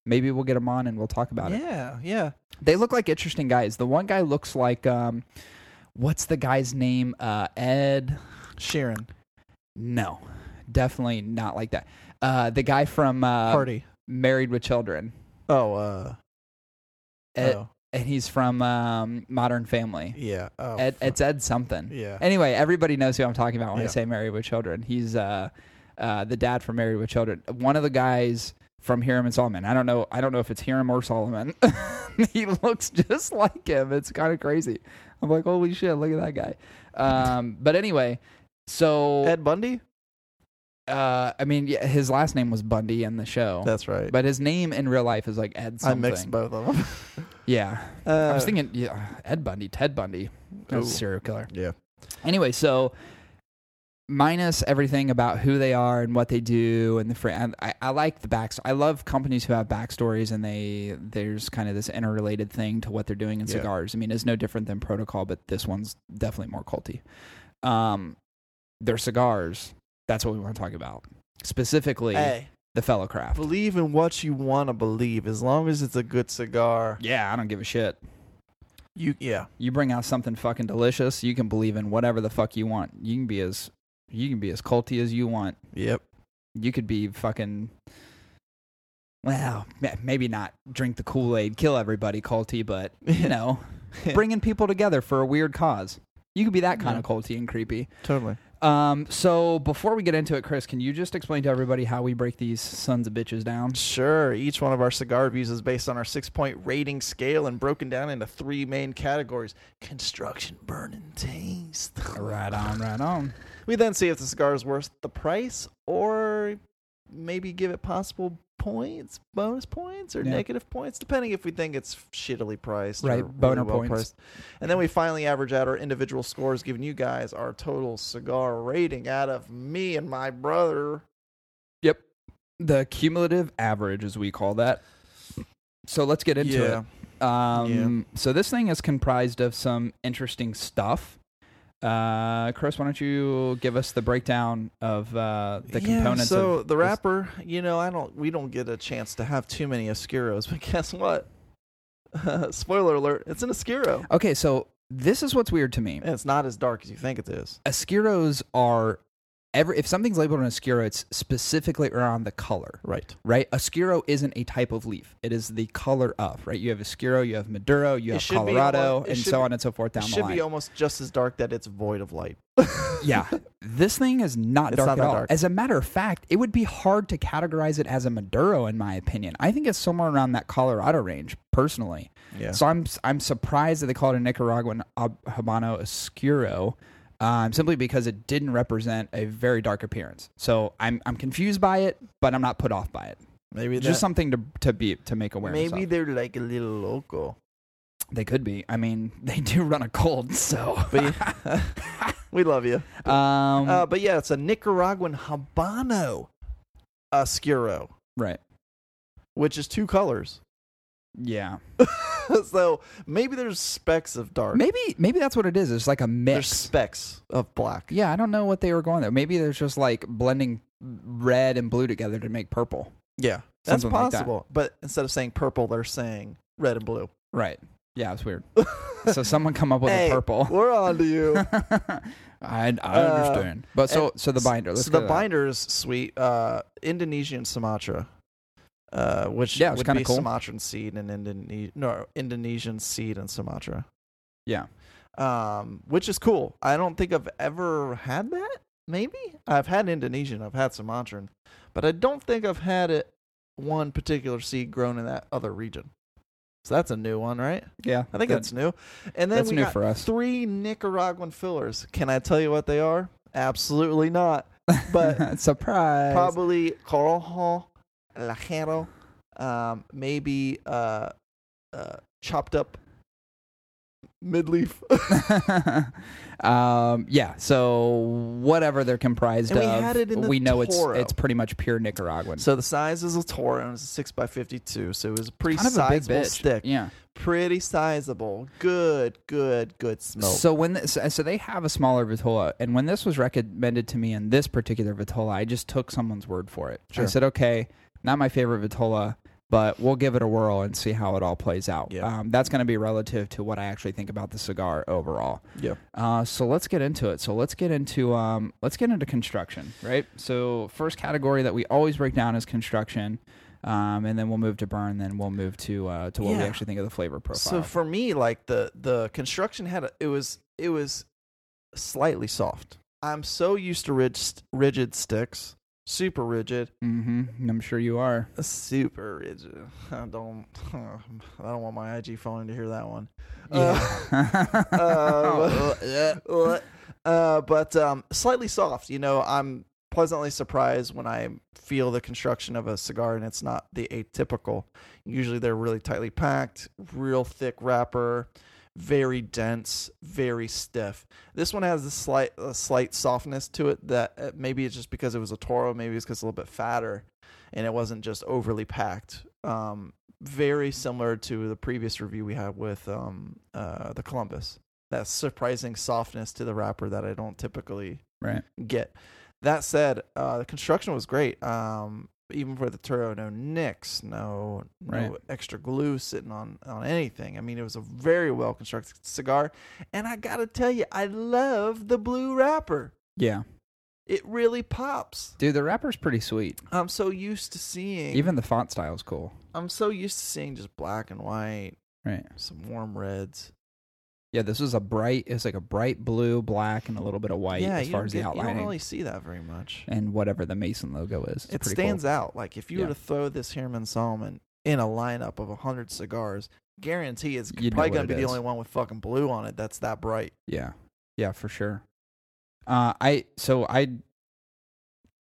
maybe we'll get them on and we'll talk about it. Yeah, yeah. They look like interesting guys. The one guy looks like um, what's the guy's name? Uh, Ed. Sheeran. No, definitely not like that. Uh, the guy from uh, Party. Married with Children. Oh, uh. Ed, oh, and he's from um, Modern Family. yeah. Oh, Ed, it's Ed something. Yeah. Anyway, everybody knows who I'm talking about when I say Married with Children. He's uh, uh, the dad from Married with Children. One of the guys from Hiram and Solomon. I don't know. I don't know if it's Hiram or Solomon. he looks just like him. It's kind of crazy. I'm like, holy shit, look at that guy. Um, but anyway, so Ed Bundy? Uh, I mean, yeah, his last name was Bundy in the show, That's right. but his name in real life is like Ed I something. mixed both of them. Yeah, Uh, I was thinking, yeah, Ed Bundy, Ted Bundy, that's a serial killer. Yeah. Anyway, so minus everything about who they are and what they do and the fr- and I, I like the back. I love companies who have backstories and they there's kind of this interrelated thing to what they're doing in Yeah. cigars. I mean, it's no different than Protocol, but this one's definitely more culty. Um, their cigars. That's what we want to talk about specifically. Hey, The Fellow Craft. believe in what you want to believe. As long as it's a good cigar, Yeah, I don't give a shit. you yeah. You bring out something fucking delicious, you can believe in whatever the fuck you want. You can be as you can be as culty as you want. Yep. You could be fucking well, maybe not drink the Kool-Aid, kill everybody culty, but you know, bringing people together for a weird cause. You could be that kind Yeah. of culty and creepy. Totally. Um, so before we get into it, Chris, can you just explain to everybody how we break these sons of bitches down? Sure. Each one of our cigar reviews is based on our six point rating scale and broken down into three main categories construction, burn, and taste. Right on, right on. We then see if the cigar is worth the price or maybe give it possible points, bonus points, or Yeah. negative points, depending if we think it's shittily priced. Right, or boner really well points. priced. And then we finally average out our individual scores, giving you guys our total cigar rating out of me and my brother. Yep. The cumulative average, as we call that. So let's get into yeah. it. Um, So this thing is comprised of some interesting stuff. Uh, Chris, why don't you give us the breakdown of uh, the Yeah, components? So of the wrapper, you know, I don't. We don't get a chance to have too many Oscuros, but guess what? Spoiler alert! It's an Oscuro, Okay, so this is what's weird to me. and it's not as dark as you think it is. Oscuros are every if something's labeled an Oscuro, it's specifically around the color, Right. right? Oscuro isn't a type of leaf; it is the color of, right? You have Oscuro, you have Maduro, you have Colorado, almost- and should so on and so forth It down the line. should be almost just as dark that it's void of light. yeah, this thing is not It's dark not at all. dark. As a matter of fact, it would be hard to categorize it as a Maduro, in my opinion. I think it's somewhere around that Colorado range, personally. Yeah. So I'm I'm surprised that they call it a Nicaraguan uh, Habano Oscuro, um, simply because it didn't represent a very dark appearance. So I'm I'm confused by it, but I'm not put off by it. maybe Just that- something to to be to make awareness. Maybe of. they're like a little local. they could be. I mean, they do run a cold, so. We love you. um, Uh, but yeah, it's a Nicaraguan Habano Oscuro, right. which is two colors. Yeah. so maybe there's specks of dark. Maybe maybe that's what it is. It's like a there's mix. specks of black. Yeah, I don't know what they were going there. Maybe there's just like blending red and blue together to make purple. Yeah, that's Something like that. possible. But instead of saying purple, they're saying red and blue. Right. Yeah, it's weird. so someone come up with Hey, a purple. We're on to you. I, I Uh, understand. But so so the binder. Let's so the binder is sweet. Uh, Indonesian Sumatra, uh, which Yeah, would be cool. Sumatran seed and Indone- no Indonesian seed in Sumatra. Yeah. Um, which is cool. I don't think I've ever had that. Maybe I've had Indonesian. I've had Sumatran, but I don't think I've had it one particular seed grown in that other region. So that's a new one, right? Yeah. I think that- that's new. And then that's we new got for us. three Nicaraguan fillers. Can I tell you what they are? Absolutely not. but surprise. Probably Corojo, Ligero, um, maybe uh, uh, chopped up midleaf. um, yeah. So whatever they're comprised And we of, had it in the we know it's Toro. it's pretty much pure Nicaraguan. so the size is a Toro, and it's a six by fifty-two. So it was a pretty kind of a sizable bitch. stick. Yeah. Pretty sizable. Good, good, good smoke. So when this, so they have a smaller vitola, and when this was recommended to me in this particular vitola, I just took someone's word for it. I said, okay, not my favorite vitola, but we'll give it a whirl and see how it all plays out. Yeah. Um, that's going to be relative to what I actually think about the cigar overall. yeah. Uh, so let's get into it. So let's get into um, let's get into construction, right? So first category that we always break down is construction. Um, and then we'll move to burn. Then we'll move to uh, to what we actually think of the flavor profile. So for me, like the the construction had a, it was it was slightly soft. I'm so used to rigid rigid sticks, super rigid, mm-hmm. I'm sure you are. super rigid. I don't I don't want my IG phone to hear that one. Yeah. Uh, uh, but um, slightly soft. You know, I'm pleasantly surprised when I feel the construction of a cigar and it's not the atypical. Usually they're really tightly packed, real thick wrapper, very dense, very stiff. This one has a slight a slight softness to it that uh, maybe it's just because it was a Toro, maybe it's because it's a little bit fatter and it wasn't just overly packed. Um, very similar to the previous review we had with um, uh, the Columbus. That surprising softness to the wrapper that I don't typically right. get. That said, uh, the construction was great. Um, even for the Toro, no nicks, no no Right. extra glue sitting on on anything. I mean, it was a very well constructed cigar, and I gotta tell you, I love the blue wrapper. Yeah. It really pops. Dude, the wrapper's pretty sweet. I'm so used to seeing Even the font style's cool. I'm so used to seeing just black and white, Right. some warm reds. Yeah, this is a bright. It's like a bright blue, black, and a little bit of white yeah, as far as the get- you don't really see that very much. and whatever the Mason logo is. It stands cool. out. Like if you Yeah. were to throw this Hiram and Solomon in a lineup of hundred cigars, guarantee it's You'd probably gonna be it the only one with fucking blue on it. That's that bright. Yeah, yeah, for sure. Uh, I so I,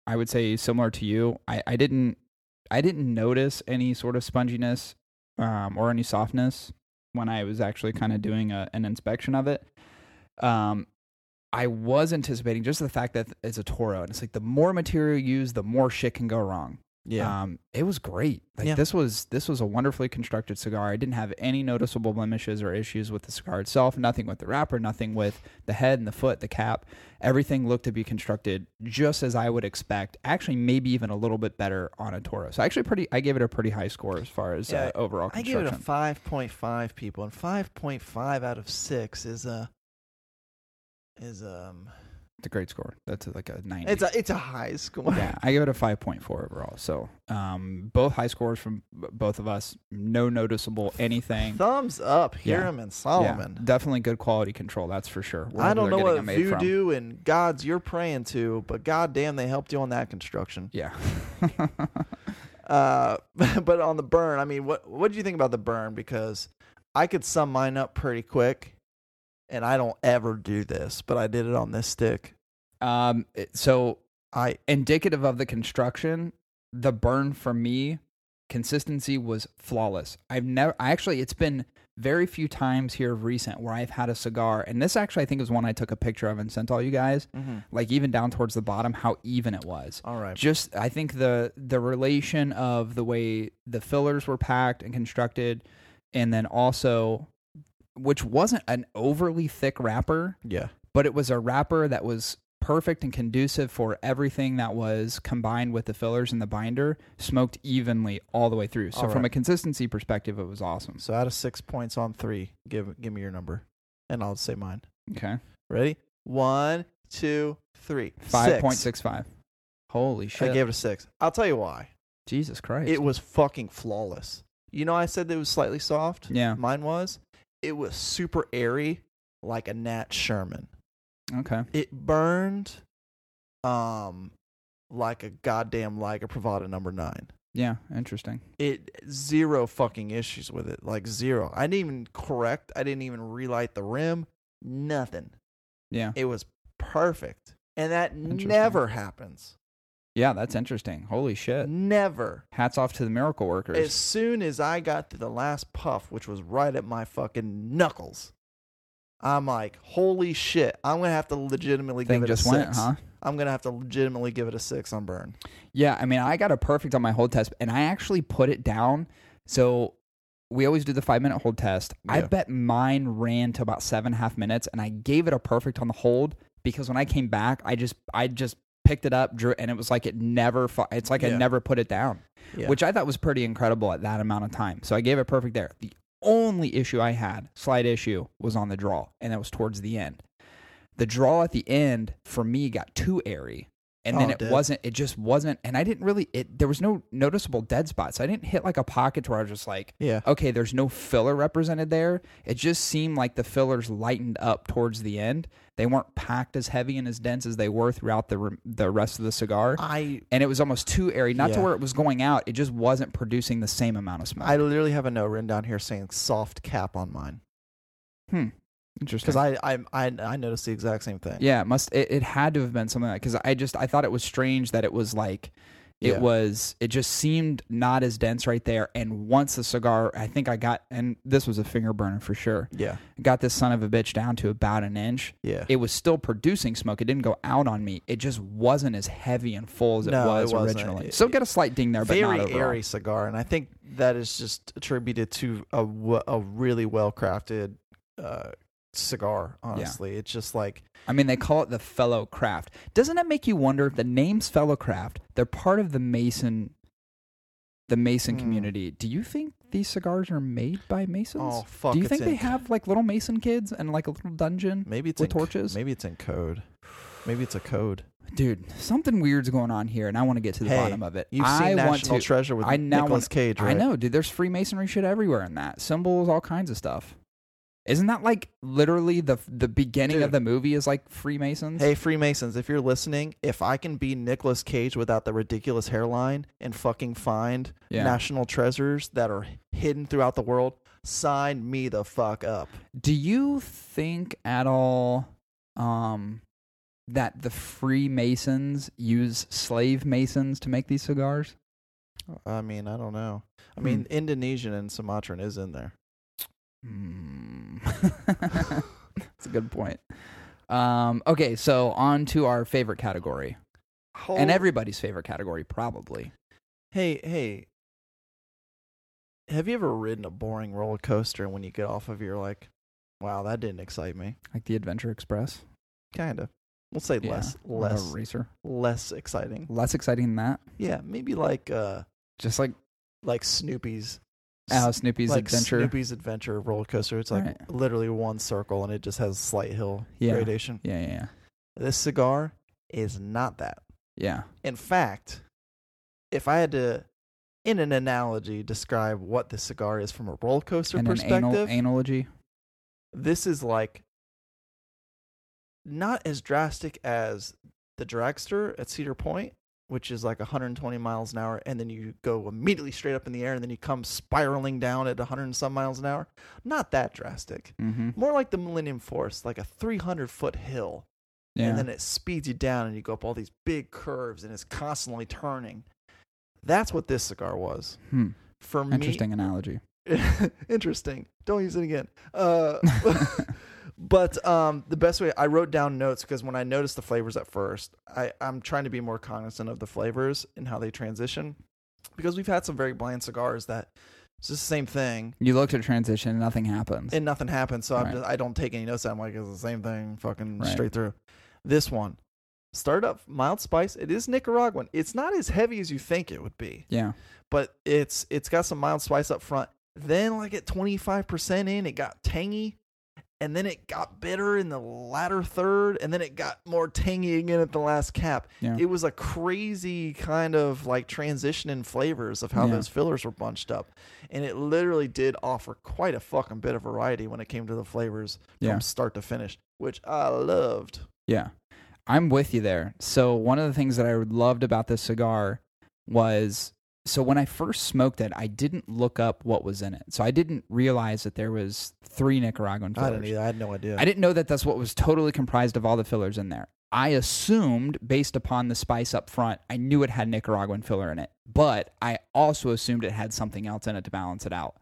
I would say similar to you. I I didn't I didn't notice any sort of sponginess, um, or any softness when I was actually kind of doing a, an inspection of it. Um, I was anticipating just the fact that it's a Toro, and it's like the more material you use, the more shit can go wrong. Yeah. Um, it was great. Like Yeah. this was this was a wonderfully constructed cigar. I didn't have any noticeable blemishes or issues with the cigar itself. Nothing with the wrapper. Nothing with the head and the foot, the cap. Everything looked to be constructed just as I would expect. Actually, maybe even a little bit better on a Toro. So actually, pretty. I gave it a pretty high score as far as Yeah, uh, overall I give construction. it a five point five people, and five point five out of six is a is um a great score. That's like a ninety. it's a it's a high score. yeah, I give it a 5.4 overall. So, um, both high scores from b- both of us. No noticeable anything. Thumbs up, Yeah. Hiram and Yeah, Solomon. definitely good quality control. That's for sure. I don't know what made from. voodoo and gods you're praying to, but goddamn, they helped you on that construction. Yeah. Uh, but on the burn, I mean, what what do you think about the burn? Because I could sum mine up pretty quick, and I don't ever do this, but I did it on this stick. um. it- So I indicative of the construction, the burn for me, consistency was flawless. I've never. I actually, it's been very few times here of recent where I've had a cigar, and this actually I think was one I took a picture of and sent all you guys. Like even down towards the bottom, how even it was. all right. just I think the the relation of the way the fillers were packed and constructed, and then also, which wasn't an overly thick wrapper, Yeah, but it was a wrapper that was perfect and conducive for everything that was combined with the fillers and the binder, smoked evenly all the way through. So All from a consistency perspective, it was awesome. so out of six points on three, give give me your number, and I'll say mine. Okay, Ready? One, two, three. five point six five. Holy shit! I gave it a six. I'll tell you why. Jesus Christ! It was fucking flawless. You know, I said that it was slightly soft. yeah. Mine was. It was super airy, like a Nat Sherman. Okay. It burned, um, like a goddamn like a Privada number nine. Yeah. Interesting. It zero fucking issues with it, like zero. I didn't even correct. I didn't even relight the rim. Nothing. Yeah. It was perfect, and that never happens. Yeah. That's interesting. Holy shit! Never. Hats off to the miracle workers. As soon as I got to the last puff, which was right at my fucking knuckles, I'm like, holy shit! I'm gonna have to legitimately Thing give it just a went, six. huh? I'm gonna have to legitimately give it a six on burn. Yeah, I mean, I got a perfect on my hold test, and I actually put it down. So we always do the five minute hold test. I bet mine ran to about seven and a half minutes, and I gave it a perfect on the hold because when I came back, I just I just picked it up, drew, and it was like it never. fu- It's like I Yeah. never put it down, Yeah. which I thought was pretty incredible at that amount of time. So I gave it perfect there. The only issue I had, slight issue, was on the draw, and that was towards the end. The draw at the end for me got too airy. And then Oh, it dead. wasn't, it just wasn't, and I didn't really, it, there was no noticeable dead spots. I didn't hit like a pocket where I was just like, yeah. okay, there's no filler represented there. It just seemed like the fillers lightened up towards the end. They weren't packed as heavy and as dense as they were throughout the, the rest of the cigar. I And it was almost too airy, not to where it was going out. It just wasn't producing the same amount of smoke. I literally have a note written down here saying soft cap on mine hmm. Interesting. because I, I I I noticed the exact same thing. Yeah, it must it, it had to have been something like that. because I just I thought it was strange that it was like it Yeah. was it just seemed not as dense right there. And once the cigar, I think I got and this was a finger burner for sure. Yeah. Got this son of a bitch down to about an inch. Yeah. It was still producing smoke. It didn't go out on me. It just wasn't as heavy and full as it No, it was wasn't. originally. It- so get a slight ding there, but Very not overall. airy cigar, and I think that is just attributed to a a really well crafted uh, cigar. Honestly, it's just like I mean, they call it the fellow craft. Doesn't it make you wonder if the name's fellow craft? They're part of the Mason, the Mason Hmm. community. Do you think these cigars are made by Masons? oh fuck. Do you think they have like little Mason kids and like a little dungeon? maybe it's with in, torches? Maybe it's in code. Maybe it's a code. Dude, something weird's going on here, and I want to get to the Hey, bottom of it. You've I seen want National to. Treasure with I now Nicolas want- Cage, right? I know, dude. There's Freemasonry shit everywhere in that. Symbols, all kinds of stuff. Isn't that like literally the the beginning of the movie is like Freemasons? Hey Freemasons, if you're listening, if I can be Nicolas Cage without the ridiculous hairline and fucking find Yeah. national treasures that are hidden throughout the world, sign me the fuck up. Do you think at all um, that the Freemasons use slave masons to make these cigars? I mean, I don't know. I mean, Indonesian and Sumatran is in there. Hmm. That's a good point. Um, okay, so on to our favorite category, and everybody's favorite category, probably Hey, hey. Have you ever ridden a boring roller coaster and when you get off of it, you're like, wow, that didn't excite me? Like the Adventure Express. Kind of. We'll say Yeah, less, less, racer. less exciting. Less exciting than that. Yeah, maybe like uh, Just like like Snoopy's. Oh, Snoopy's like Adventure. Snoopy's Adventure roller coaster. It's like Right. literally one circle and it just has slight hill Yeah. gradation. Yeah, yeah, yeah. This cigar is not that. Yeah. In fact, if I had to, in an analogy, describe what this cigar is from a roller coaster and an anal- perspective, analogy. this is like not as drastic as the dragster at Cedar Point, which is like 120 miles an hour, and then you go immediately straight up in the air, and then you come spiraling down at 100 and some miles an hour. Not that drastic. Mm-hmm. More like the Millennium Force, like a 300 foot hill, Yeah. and then it speeds you down, and you go up all these big curves, and it's constantly turning. That's what this cigar was hmm. for me. Interesting analogy. Interesting. Don't use it again. Uh, but um, the best way I wrote down notes because when I noticed the flavors at first, I, I'm trying to be more cognizant of the flavors and how they transition because we've had some very bland cigars that it's just the same thing You looked at transition nothing happens. and nothing happens. So I'm Right. just, I don't take any notes. I'm like, it's the same thing, fucking Right. straight through. This one, start up mild spice. It is Nicaraguan. It's not as heavy as you think it would be yeah. but it's it's got some mild spice up front. Then like at 25% in, it got tangy and then it got bitter in the latter third and then it got more tangy again at the last cap. Yeah. It was a crazy kind of like transition in flavors of how Yeah. those fillers were bunched up. And it literally did offer quite a fucking bit of variety when it came to the flavors Yeah. from start to finish, which I loved. Yeah. I'm with you there. So one of the things that I loved about this cigar was so when I first smoked it, I didn't look up what was in it. So I didn't realize that there was three Nicaraguan I fillers. didn't either. I had no idea. I didn't know that that's what was totally comprised of all the fillers in there. I assumed, based upon the spice up front, I knew it had Nicaraguan filler in it, but I also assumed it had something else in it to balance it out.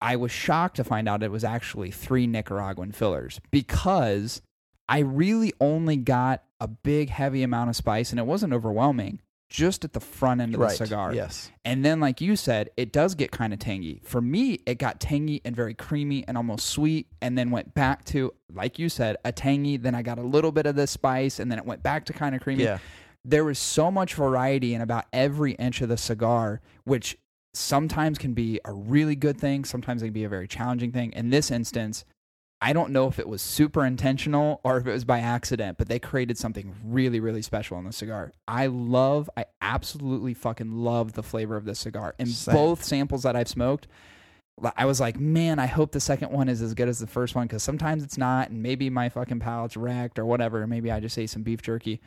I was shocked to find out it was actually three Nicaraguan fillers because I really only got a big, heavy amount of spice and it wasn't overwhelming just at the front end of right. the cigar. Yes. And then, like you said, it does get kind of tangy. For me, it got tangy and very creamy and almost sweet, and then went back to, like you said, a tangy. Then I got a little bit of the spice, and then it went back to kind of creamy. Yeah. There was so much variety in about every inch of the cigar, which sometimes can be a really good thing, sometimes it can be a very challenging thing. In this instance, I don't know if it was super intentional or if it was by accident, but they created something really, really special in the cigar. I love, I absolutely fucking love the flavor of this cigar. In Same. both samples that I've smoked, I was like, man, I hope the second one is as good as the first one because sometimes it's not, and maybe my fucking palate's wrecked or whatever. Maybe I just ate some beef jerky.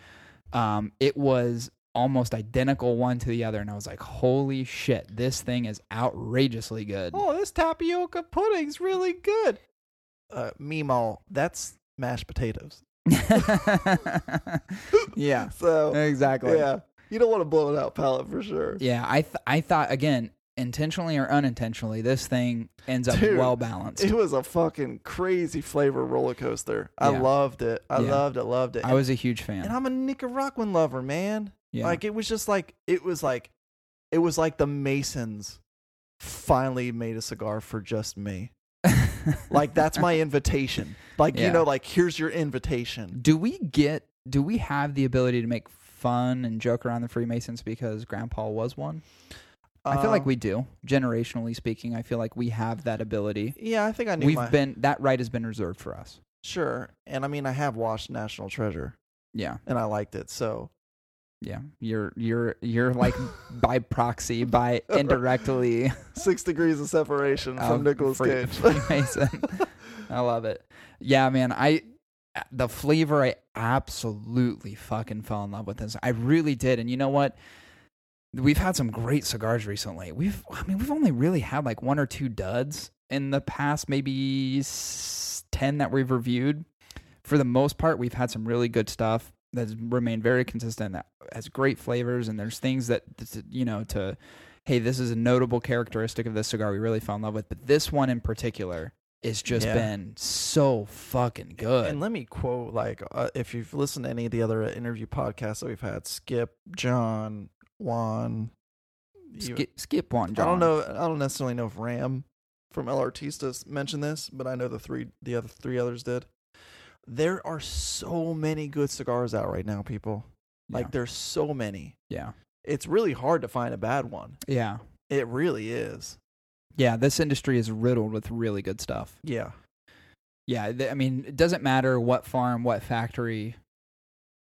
Um, it was almost identical one to the other, and I was like, holy shit, this thing is outrageously good. Oh, this tapioca pudding's really good. Uh, that's mashed potatoes. yeah, So exactly. yeah, you don't want to blow it out palate for sure. Yeah, I th- I thought again, intentionally or unintentionally, this thing ends up Dude, well balanced. It was a fucking crazy flavor roller coaster. I Yeah. loved it. I Yeah. loved it. Loved it. I was a huge fan. and. I'm a Nicaraguan lover, man. Yeah, Like it was just like it was like it was like the Masons finally made a cigar for just me. Like that's my invitation. Like Yeah. you know, like here's your invitation. do we get? Do we have the ability to make fun and joke around the Freemasons because Grandpa was one? I feel like Um, we do. Generationally speaking, I feel like we have that ability. Yeah, I think I knew We've my been that right has been reserved for us. sure, and I mean I have watched National Treasure Yeah, and I liked it. So yeah. You're you're you're like by proxy, by indirectly six degrees of separation from Nicolas Free- Cage. Freemason. I love it. Yeah, man. I uh, the flavor I absolutely fucking fell in love with this. I really did. And you know what? We've had some great cigars recently. We've I mean, we've only really had like one or two duds in the past maybe 10 that we've reviewed. For the most part, we've had some really good stuff that's remained very consistent that has great flavors and there's things that you know to hey, this is a notable characteristic of this cigar we really fell in love with. But this one in particular has just Yeah. been so fucking good. And let me quote like uh, if you've listened to any of the other interview podcasts that we've had, Skip, John, Juan, You- skip, skip one. I don't know. I don't necessarily know if Ram from El Artistas mentioned this, but I know the three, the other three others did. There are so many good cigars out right now, people. Like Yeah. there's so many. yeah, It's really hard to find a bad one. yeah, It really is. yeah. This industry is riddled with really good stuff. Yeah. Yeah, th- I mean, it doesn't matter what farm, what factory.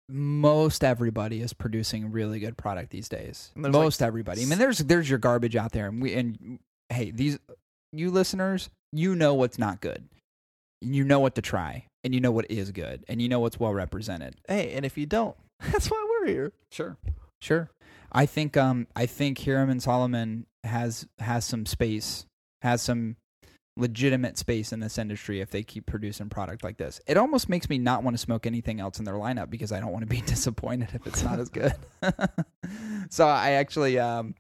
Most everybody is producing really good product these days. There's, like, Most everybody. I mean, there's there's your garbage out there, and we and hey, these you listeners, you know what's not good. You know what to try, and you know what is good, and you know what's well represented. Hey, and if you don't, that's why we're here. Sure, sure. I think um I think Hiram and Solomon has has some space, has some legitimate space in this industry if they keep producing product like this. It almost makes me not want to smoke anything else in their lineup because I don't want to be disappointed if it's not as good. so I actually um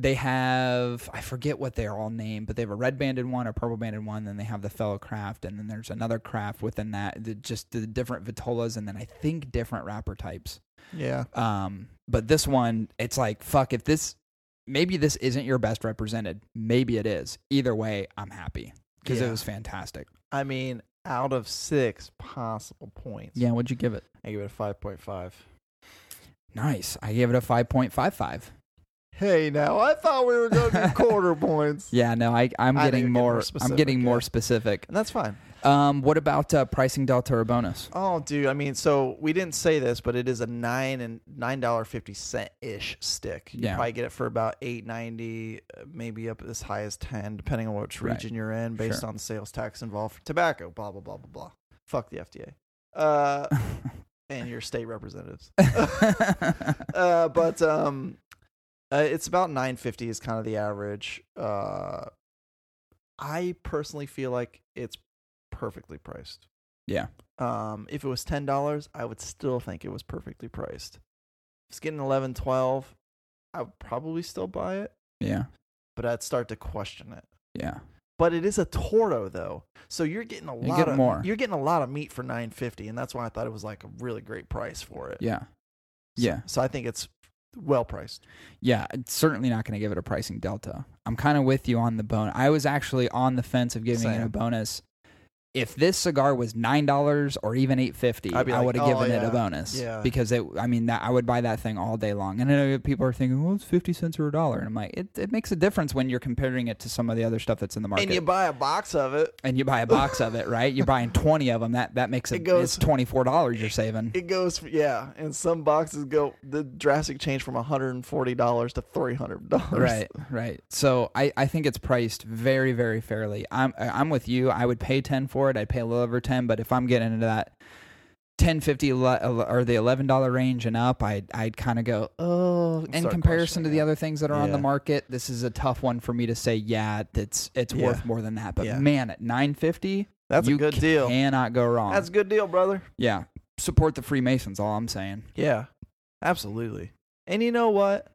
they have I forget what they're all named, but they have a red banded one, a purple banded one, then they have the fellow craft, and then there's another craft within that, the, just the different vitolas, and then I think different wrapper types. Yeah. Um, but this one, it's like fuck. If this, maybe this isn't your best represented. Maybe it is. Either way, I'm happy because Yeah. it was fantastic. I mean, out of six possible points, Yeah, what'd you give it? I give it a five point five. Nice. I gave it a five point five five. Hey, now I thought we were going to do quarter points, Yeah, no, I I'm I getting getting more. more I'm specific, getting more yeah. specific. and that's fine. Um, what about uh, pricing delta or bonus? Oh, dude. I mean, so we didn't say this, but it is a nine and nine dollar fifty cent ish stick. You Yeah. probably get it for about eight ninety, uh, maybe up as high as ten, depending on which Right. region you're in, based Sure. on the sales tax involved for tobacco. Blah blah blah blah blah. Fuck the FDA. Uh, and your state representatives. uh, but um, uh, it's about nine fifty is kind of the average. Uh, I personally feel like it's perfectly priced. yeah, Um, if it was ten dollars, I would still think it was perfectly priced. If it's getting 11 12 I would probably still buy it, yeah, but I'd start to question it. yeah. But it is a Toro though, so you're getting a You lot get of more. You're getting a lot of meat for nine fifty, and that's why I thought it was like a really great price for it. Yeah. So- Yeah. So I think it's well priced. Yeah, certainly not going to give it a pricing delta. I'm kind of with you on the bone. I was actually on the fence of giving it a bonus. If this cigar was nine dollars or even eight fifty, I'd I like, would have "Oh, given it a bonus. Yeah. because it. I mean, that I would buy that thing all day long. And I know people are thinking, "Well, it's fifty cents or a dollar," and I'm like, it, it makes a difference when you're comparing it to some of the other stuff that's in the market. And you buy a box of it, and you buy a box of it, right? You're buying twenty of them. That that makes it. It goes- it's twenty four dollars you're saving. it goes yeah, and some boxes go the drastic change from hundred and forty dollars to three hundred dollars. Right, right. So I, I think it's priced very, very fairly. I'm I'm with you. I would pay ten for it. I'd pay a little over ten, but if I'm getting into that ten fifty or the eleven dollar range and up, I'd I'd kind of go oh. In Start comparison to the other things that are on the market, this is a tough one for me to say. Yeah, it's it's Yeah. worth more than that. But Yeah. man, at nine fifty, That's you a good deal. Cannot go wrong. That's a good deal, brother. yeah. Support the Freemasons. All I'm saying. Yeah, absolutely. And you know what?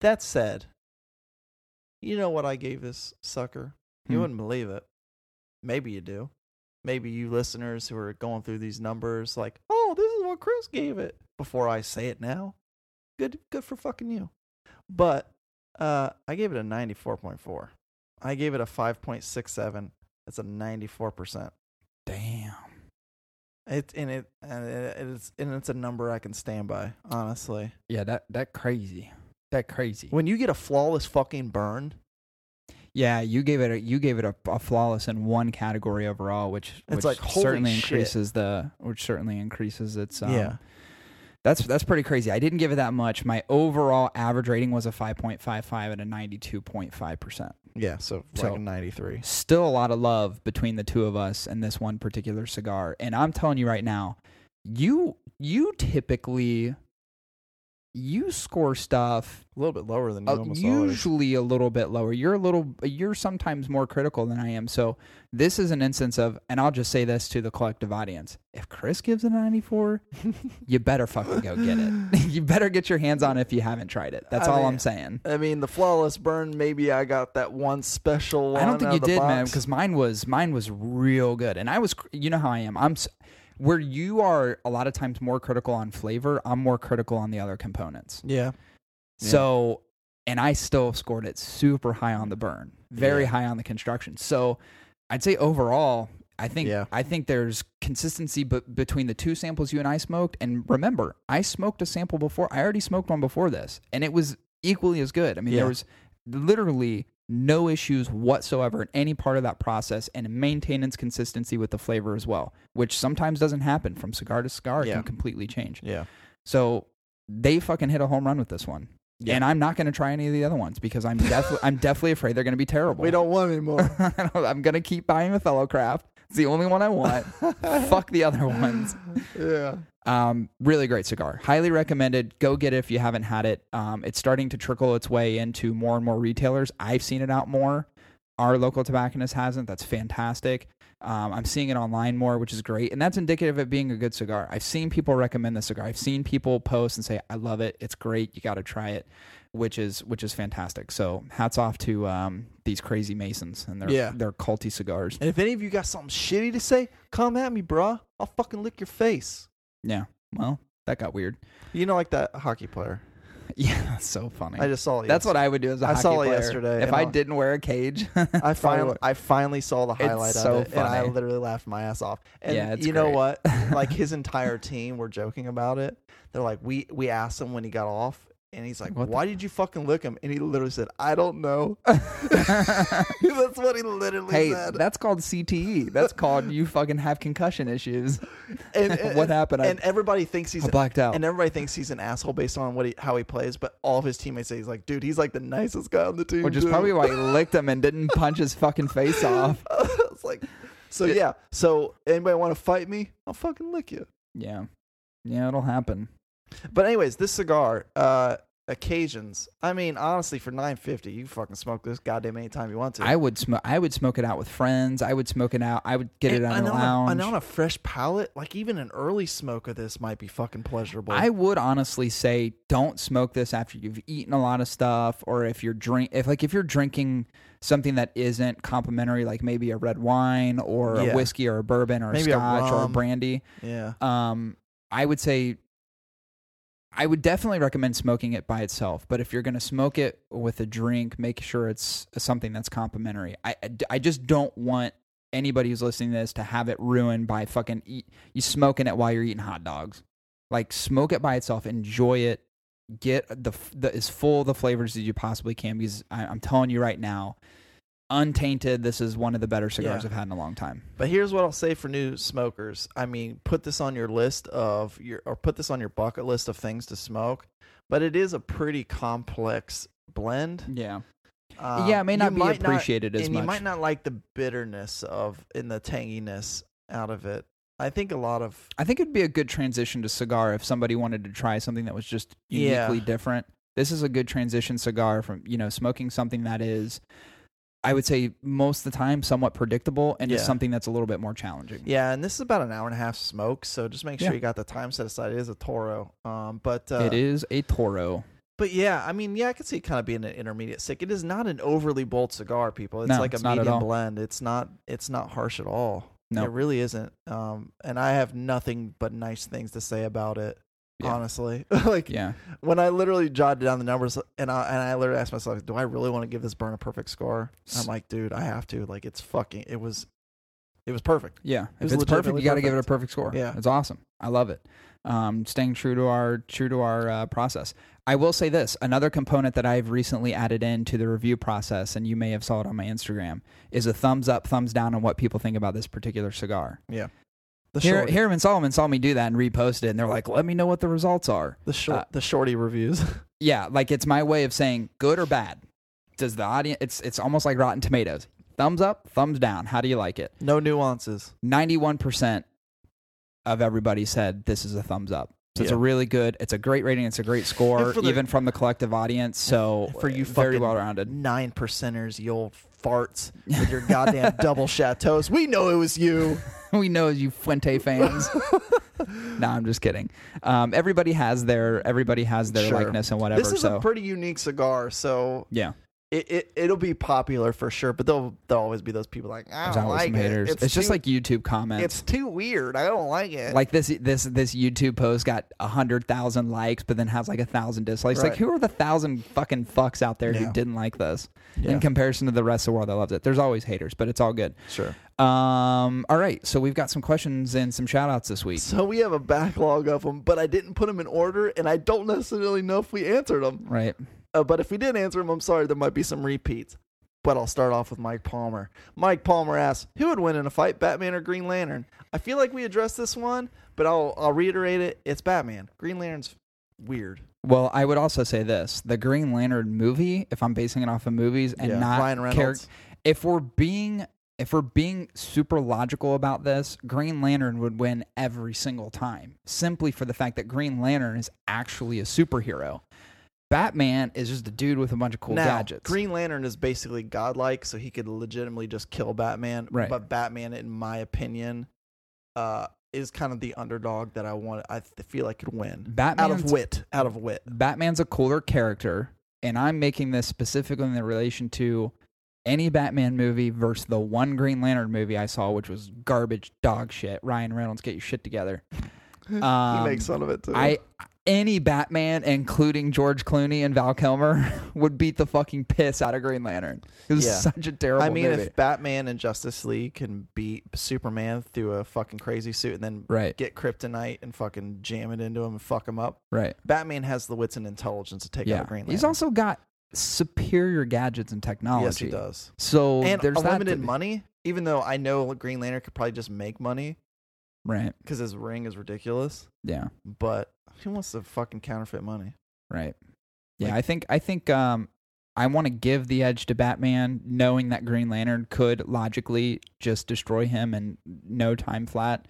That said, you know what I gave this sucker? You Hmm. wouldn't believe it. Maybe you do. Maybe you listeners who are going through these numbers, like, oh, this is what Chris gave it. Before I say it now, good, good for fucking you. But uh, I gave it a ninety-four point four. I gave it a five point six seven. That's a ninety-four percent. Damn. It and it and it's and it's a number I can stand by. Honestly, Yeah. That that crazy. That crazy. when you get a flawless fucking burn, Yeah, you gave it a you gave it a, a flawless in one category overall, which It's which like, certainly shit. increases the which certainly increases its um, yeah, That's that's pretty crazy. I didn't give it that much. My overall average rating was a five point five five and a ninety two point five percent. yeah. So, So- like ninety-three. Still a lot of love between the two of us and this one particular cigar. And I'm telling you right now, you you typically you score stuff A little bit lower than uh, almost always. usually a little bit lower. You're a little, you're sometimes more critical than I am. So this is an instance of, and I'll just say this to the collective audience: if Chris gives a 94, you better fucking go get it. you better get your hands on it if you haven't tried it. That's I all mean, I'm saying. I mean, the flawless burn. Maybe I got that one special. One I don't think you did, man, because mine was mine was real good, and I was, you know how I am. I'm where you are a lot of times more critical on flavor. I'm more critical on the other components. yeah. So and I still scored it super high on the burn, very Yeah. high on the construction. So I'd say overall, I think Yeah. I think there's consistency b- between the two samples you and I smoked. And remember, I smoked a sample before. I already smoked one before this, and it was equally as good. I mean, Yeah. there was literally no issues whatsoever in any part of that process, and maintenance consistency with the flavor as well, which sometimes doesn't happen from cigar to cigar. It Yeah. can completely change. Yeah. So they fucking hit a home run with this one. Yeah. And I'm not going to try any of the other ones because I'm definitely I'm definitely afraid they're going to be terrible. We don't want anymore. I'm going to keep buying the Fellow Craft. It's the only one I want. Fuck the other ones. yeah. Um, really great cigar. Highly recommended. Go get it if you haven't had it. Um, it's starting to trickle its way into more and more retailers. I've seen it out more. Our local tobacconist hasn't. That's fantastic. Um, I'm seeing it online more, which is great, and that's indicative of it being a good cigar. I've seen people recommend the cigar. I've seen people post and say, "I love it. It's great. You got to try it," which is which is fantastic. So hats off to um, these crazy Masons and their Yeah. their culty cigars. And if any of you got something shitty to say, come at me, bruh. I'll fucking lick your face. Yeah. Well, that got weird. You know, like that hockey player. Yeah, that's so funny. I just saw it. That's what I would do as a I hockey saw it player. yesterday, If I I'll- didn't wear a cage, I finally. I finally saw the highlight so of it, and I literally laughed my ass off. And Yeah, it's you know what? like his entire team were joking about it. They're like, we we asked him when he got off, and he's like, What the- "Why did you fucking lick him?" And he literally said, "I don't know." That's what he literally hey, said. that's called CTE. That's called you fucking have concussion issues. and, and- what happened? I- And everybody thinks he's I blacked out. and everybody thinks he's an asshole based on what he, how he plays. But all of his teammates say he's like, dude, he's like the nicest guy on the team. Which is dude." probably why he licked him and didn't punch his fucking face off. it's like, so yeah. So anybody want to fight me? I'll fucking lick you. Yeah. Yeah, it'll happen. But anyways, this cigar, uh, occasions. I mean, honestly, for nine fifty, you fucking smoke this goddamn anytime you want to. I would smoke. I would smoke it out with friends. I would smoke it out. I would get it And- on and the a- lounge. and on a fresh palate, like even an early smoke of this might be fucking pleasurable. I would honestly say don't smoke this after you've eaten a lot of stuff, or if you're drink if like if you're drinking something that isn't complementary, like maybe a red wine or Yeah. a whiskey or a bourbon or Maybe a a scotch or a brandy. yeah. Um, I would say I would definitely recommend smoking it by itself. But if you're going to smoke it with a drink, make sure it's uh, something that's complementary. I, I- just don't want anybody who's listening to this to have it ruined by fucking eat, you smoking it while you're eating hot dogs. Like smoke it by itself, enjoy it, get the, the as full of the flavors as you possibly can. Because I, I'm telling you right now, untainted, this is one of the better cigars Yeah. I've had in a long time. But here's what I'll say for new smokers. I mean, put this on your list of your or put this on your bucket list of things to smoke. But it is a pretty complex blend. Yeah, Um, yeah, it may you not be might appreciated as and much. you might not like the bitterness of in the tanginess out of it. I think a lot of I think it'd be a good transition to cigar if somebody wanted to try something that was just Yeah. uniquely different. This is a good transition cigar from, you know, smoking something that is I would say most of the time somewhat predictable and Yeah. just something that's a little bit more challenging. yeah, and this is about an hour and a half smoke, so just make sure Yeah. you got the time set aside. It is a Toro, um, but uh, it is a Toro. But yeah, I mean, yeah, I could see it kind of being an intermediate stick. It is not an overly bold cigar, people. It's No, like it's a not at medium all. blend. It's not. It's not harsh at all. No. it really isn't. Um, and I have nothing but nice things to say about it. Yeah. Honestly, like Yeah. when I literally jotted down the numbers, and I and I literally asked myself, do I really want to give this burn a perfect score? And I'm like, dude, I have to. Like, it's fucking. It was. It was perfect. Yeah. was If it's perfect, you got to give it a perfect. perfect score. Yeah. It's awesome. I love it. Um, staying true to our true to our uh, process. I will say this: another component that I've recently added into the review process, and you may have saw it on my Instagram, is a thumbs up, thumbs down on what people think about this particular cigar. Yeah. The short, Hiram and Solomon saw me do that and reposted it, and they're like, "Let me know what the results are." the short, uh, the shorty reviews. Yeah, like it's my way of saying good or bad. Does the audience? It's it's almost like Rotten Tomatoes. Thumbs up, thumbs down. How do you like it? no nuances. Ninety-one percent of everybody said this is a thumbs up. So it's Yeah. a really good. It's a great rating. It's a great score, for the- even from the collective audience. So for you very fucking well rounded. nine percenters, you old farts with your goddamn double chateaus. We know it was you. we know you Fuente fans. no, I'm just kidding. Um, everybody has their everybody has their Sure. likeness and whatever. This is so a pretty unique cigar. So yeah, it, it it'll be popular for sure, but there'll there'll always be those people like I There's don't always like some it. haters. It's, just too- like YouTube comments. it's too weird. I don't like it. like this this this YouTube post got a hundred thousand likes, but then has like a thousand dislikes. Like, Right. who are the thousand fucking fucks out there who Yeah. didn't like this Yeah. in comparison to the rest of the world that loves it? There's always haters, but it's all good. sure. Um, all right, so we've got some questions and some shout outs this week. So we have a backlog of them, but I didn't put them in order, and I don't necessarily know if we answered them. Right. Uh, but if we did answer them, I'm sorry, there might be some repeats. But I'll start off with Mike Palmer. Mike Palmer asks, "Who would win in a fight, Batman or Green Lantern?" I feel like we addressed this one, but I'll I'll reiterate it. It's Batman. Green Lantern's weird. Well, I would also say this: the Green Lantern movie, if I'm basing it off of movies and Yeah, not Ryan Reynolds. if we're being if we're being super logical about this, Green Lantern would win every single time, simply for the fact that Green Lantern is actually a superhero. Batman is just a dude with a bunch of cool now, gadgets. Green Lantern is basically godlike, so he could legitimately just kill Batman. Right. But Batman, in my opinion, uh, is kind of the underdog that I want. I feel like could win out of wit. Out of wit. Batman's a cooler character, and I'm making this specifically in relation to any Batman movie versus the one Green Lantern movie I saw, which was garbage dog shit. Ryan Reynolds, get your shit together. Um, he makes fun of it too. I any Batman, including George Clooney and Val Kilmer, would beat the fucking piss out of Green Lantern. It was Yeah. such a terrible I mean, movie. if Batman and Justice League can beat Superman through a fucking crazy suit and then right, get kryptonite and fucking jam it into him and fuck him up, right, Batman has the wits and intelligence to take out yeah. a Green Lantern. He's also got superior gadgets and technology. yes, he does. So and there's that unlimited be- money. Even though I know Green Lantern could probably just make money Right. because his ring is ridiculous, Yeah. but who wants to fucking counterfeit money? Right. Yeah, Like- I think I think um I want to give the edge to Batman knowing that Green Lantern could logically just destroy him in no time flat.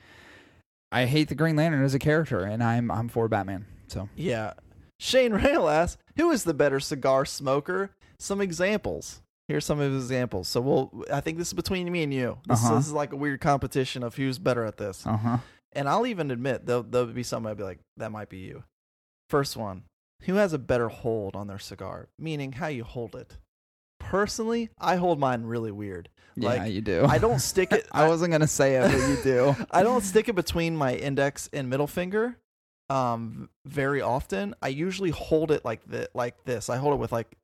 I hate the Green Lantern as a character and I'm I'm for Batman. So, Yeah. Shane Rail asks, who is the better cigar smoker? Some examples. Here's some of his examples. So we'll I think this is between me and you. This, Uh-huh. this is like a weird competition of who's better at this. uh-huh. And I'll even admit there'll, there'll be some I'd be like, that might be you. First one, who has a better hold on their cigar? Meaning how you hold it. Personally, I hold mine really weird. Yeah, Like, you do. I don't stick it. I wasn't going to say it, but you do. I don't stick it between my index and middle finger um very often. I usually hold it like this like this. I hold it with like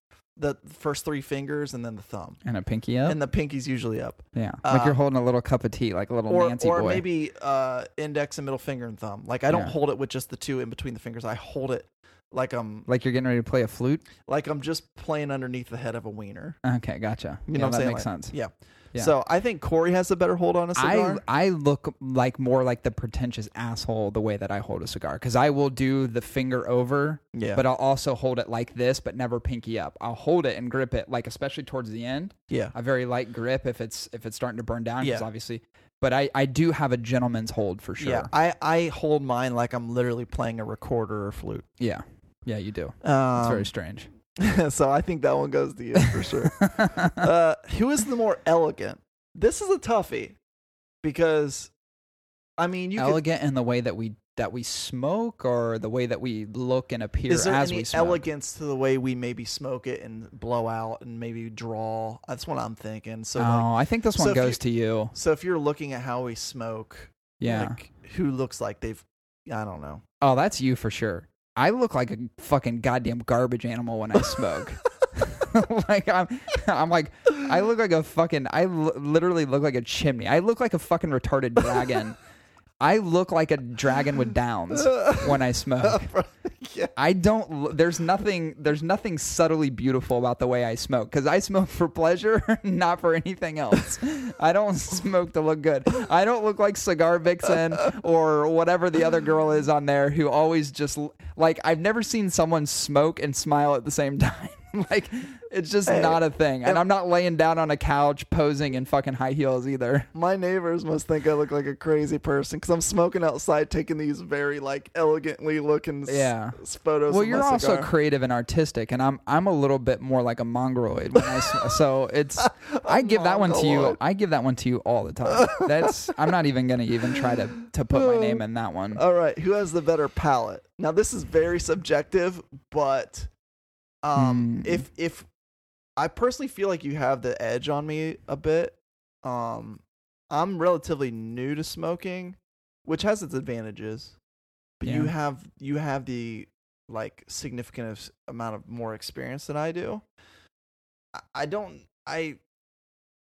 the first three fingers and then the thumb. And a pinky up? And the pinky's usually up. yeah. like you're uh, holding a little cup of tea, like a little Or Nancy or boy. maybe uh index and middle finger and thumb. Like I don't Yeah. hold it with just the two in between the fingers. I hold it like I'm like you're getting ready to play a flute? like I'm just playing underneath the head of a wiener. Okay, gotcha. You yeah, know what I'm that saying? makes Like, sense. Yeah. Yeah. So I think Cory has a better hold on a cigar. I I look like more like the pretentious asshole the way that I hold a cigar because I will do the finger over, yeah. but I'll also hold it like this, but never pinky up. I'll hold it and grip it like especially towards the end, yeah. a very light grip if it's if it's starting to burn down. Because Yeah. obviously, but I I do have a gentleman's hold for sure. Yeah. I I hold mine like I'm literally playing a recorder or flute. yeah, yeah. You do. Um, It's very strange. so I think that one goes to you for sure. uh, who is the more elegant? This is a toughie because, I mean, you could, Elegant in the way that we that we smoke, or the way that we look and appear is there as any we smoke. elegance to the way we maybe smoke it and blow out and maybe draw? That's what I'm thinking. So, oh, like, I think this one if goes you- to you. so if you're looking at how we smoke, Yeah. like who looks like they've, I don't know. Oh, that's you for sure. I look like a fucking goddamn garbage animal when I smoke. like I'm, I'm like, I look like a fucking. I l- literally look like a chimney. I look like a fucking retarded dragon. I look like a dragon with downs when I smoke. yeah. I don't. There's nothing. There's nothing subtly beautiful about the way I smoke because I smoke for pleasure, not for anything else. I don't smoke to look good. I don't look like Cigar Vixen or whatever the other girl is on there who always just like I've never seen someone smoke and smile at the same time. like it's just Hey, not a thing. And I'm not laying down on a couch posing in fucking high heels either. My neighbors must think I look like a crazy person because I'm smoking outside, taking these very like elegantly looking Yeah. s- photos. Well, you're also creative and artistic, and I'm I'm a little bit more like a mongoloid. When I, so it's I give that one to you. I give that one to you all the time. That's I'm not even gonna even try to to put my name in that one. All right, who has the better palate? Now this is very subjective, but um, Hmm. if if I personally feel like you have the edge on me a bit. Um, I'm relatively new to smoking, which has its advantages. But you have you have the like significant amount of more experience than I do. I, I don't I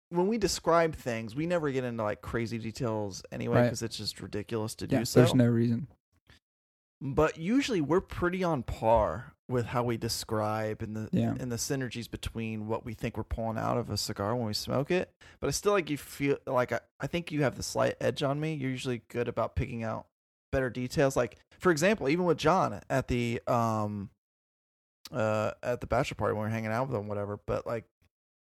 when we describe things, we never get into like crazy details anyway Right. because it's just ridiculous to Yeah, do so. there's no reason. but usually we're pretty on par with how we describe and the Yeah. and the synergies between what we think we're pulling out of a cigar when we smoke it. But I still like you feel like I, I think you have the slight edge on me. You're usually good about picking out better details. Like for example, even with Jon at the um uh at the bachelor party when we are hanging out with him, whatever. But like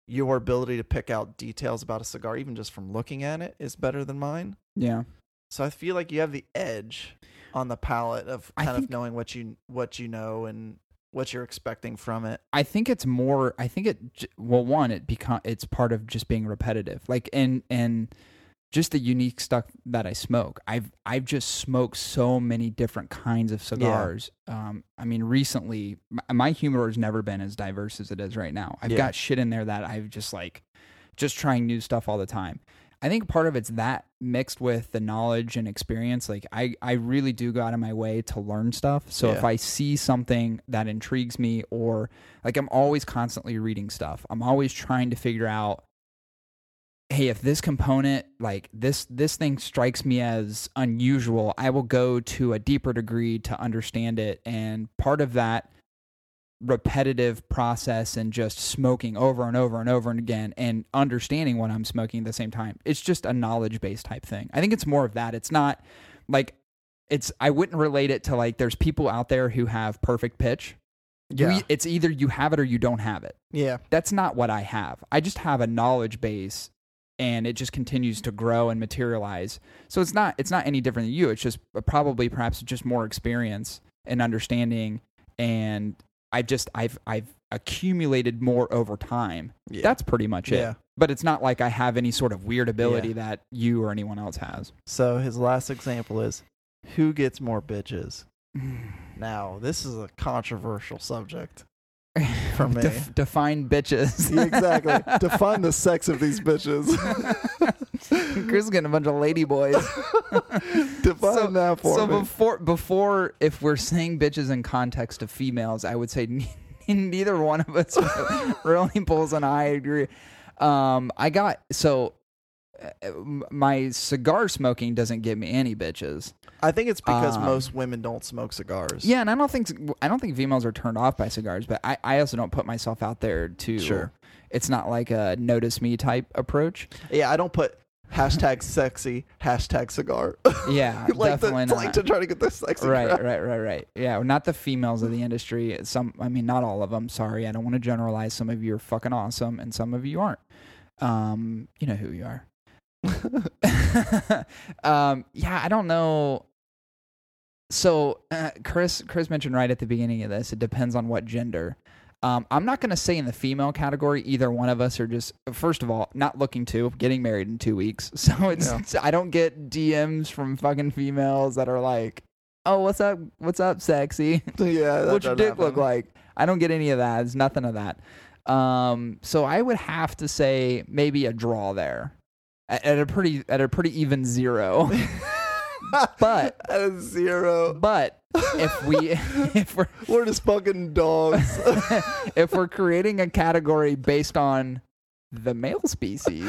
your ability to pick out details about a cigar, even just from looking at it, is better than mine. Yeah. So I feel like you have the edge on the palate of kind think- of knowing what you what you know and what you're expecting from it. I think it's more. I think it. Well, one, it become it's part of just being repetitive. Like and and just the unique stuff that I smoke. I've I've just smoked so many different kinds of cigars. Um, I mean, recently my, my humidor has never been as diverse as it is right now. I've Yeah. got shit in there that I've just like just trying new stuff all the time. I think part of it's that mixed with the knowledge and experience. Like I, I really do go out of my way to learn stuff. So if I see something that intrigues me or like I'm always constantly reading stuff. I'm always trying to figure out hey, if this component like this this thing strikes me as unusual, I will go to a deeper degree to understand it and part of that repetitive process and just smoking over and over and over and again and understanding what I'm smoking at the same time. It's just a knowledge based type thing. I think it's more of that. It's not like it's I wouldn't relate it to like there's people out there who have perfect pitch. Yeah. it's either you have it or you don't have it. Yeah. That's not what I have. I just have a knowledge base and it just continues to grow and materialize. So it's not it's not any different than you. It's just uh, probably perhaps just more experience and understanding and I've just I've I've accumulated more over time. Yeah. That's pretty much it. Yeah. But it's not like I have any sort of weird ability Yeah. that you or anyone else has. So his last example is who gets more bitches? Now, this is a controversial subject. For me. Def- define bitches. Exactly. Define the sex of these bitches. Chris is getting a bunch of lady boys. Define So- that for so me. before before if we're saying bitches in context of females, I would say ne- neither one of us really pulls an I agree. Um, I got so uh, my cigar smoking doesn't give me any bitches. I think it's because Um, most women don't smoke cigars. Yeah, and I don't think I don't think females are turned off by cigars, but I, I also don't put myself out there to. Sure. It's not like a notice me type approach. Yeah, I don't put hashtag sexy, hashtag cigar. Yeah, like, the, definitely not. like to try to get the sexy right, crowd. right, right, right. Yeah, not the females of the industry. Some, I mean, not all of them. Sorry, I don't want to generalize. Some of you are fucking awesome, and some of you aren't. Um, you know who you are. um, yeah, I don't know. So, uh, Chris, Chris mentioned right at the beginning of this. It depends on what gender. Um, I'm not going to say in the female category either one of us are just first of all not looking to getting married in two weeks. So it's Yeah. I don't get DMs from fucking females that are like, "Oh, what's up? What's up, sexy? yeah, What's your dick look like?" I don't get any of that. There's nothing of that. Um, so I would have to say maybe a draw there at, at a pretty at a pretty even zero. But at a zero. but if we if we're We're just fucking dogs. if we're creating a category based on the male species,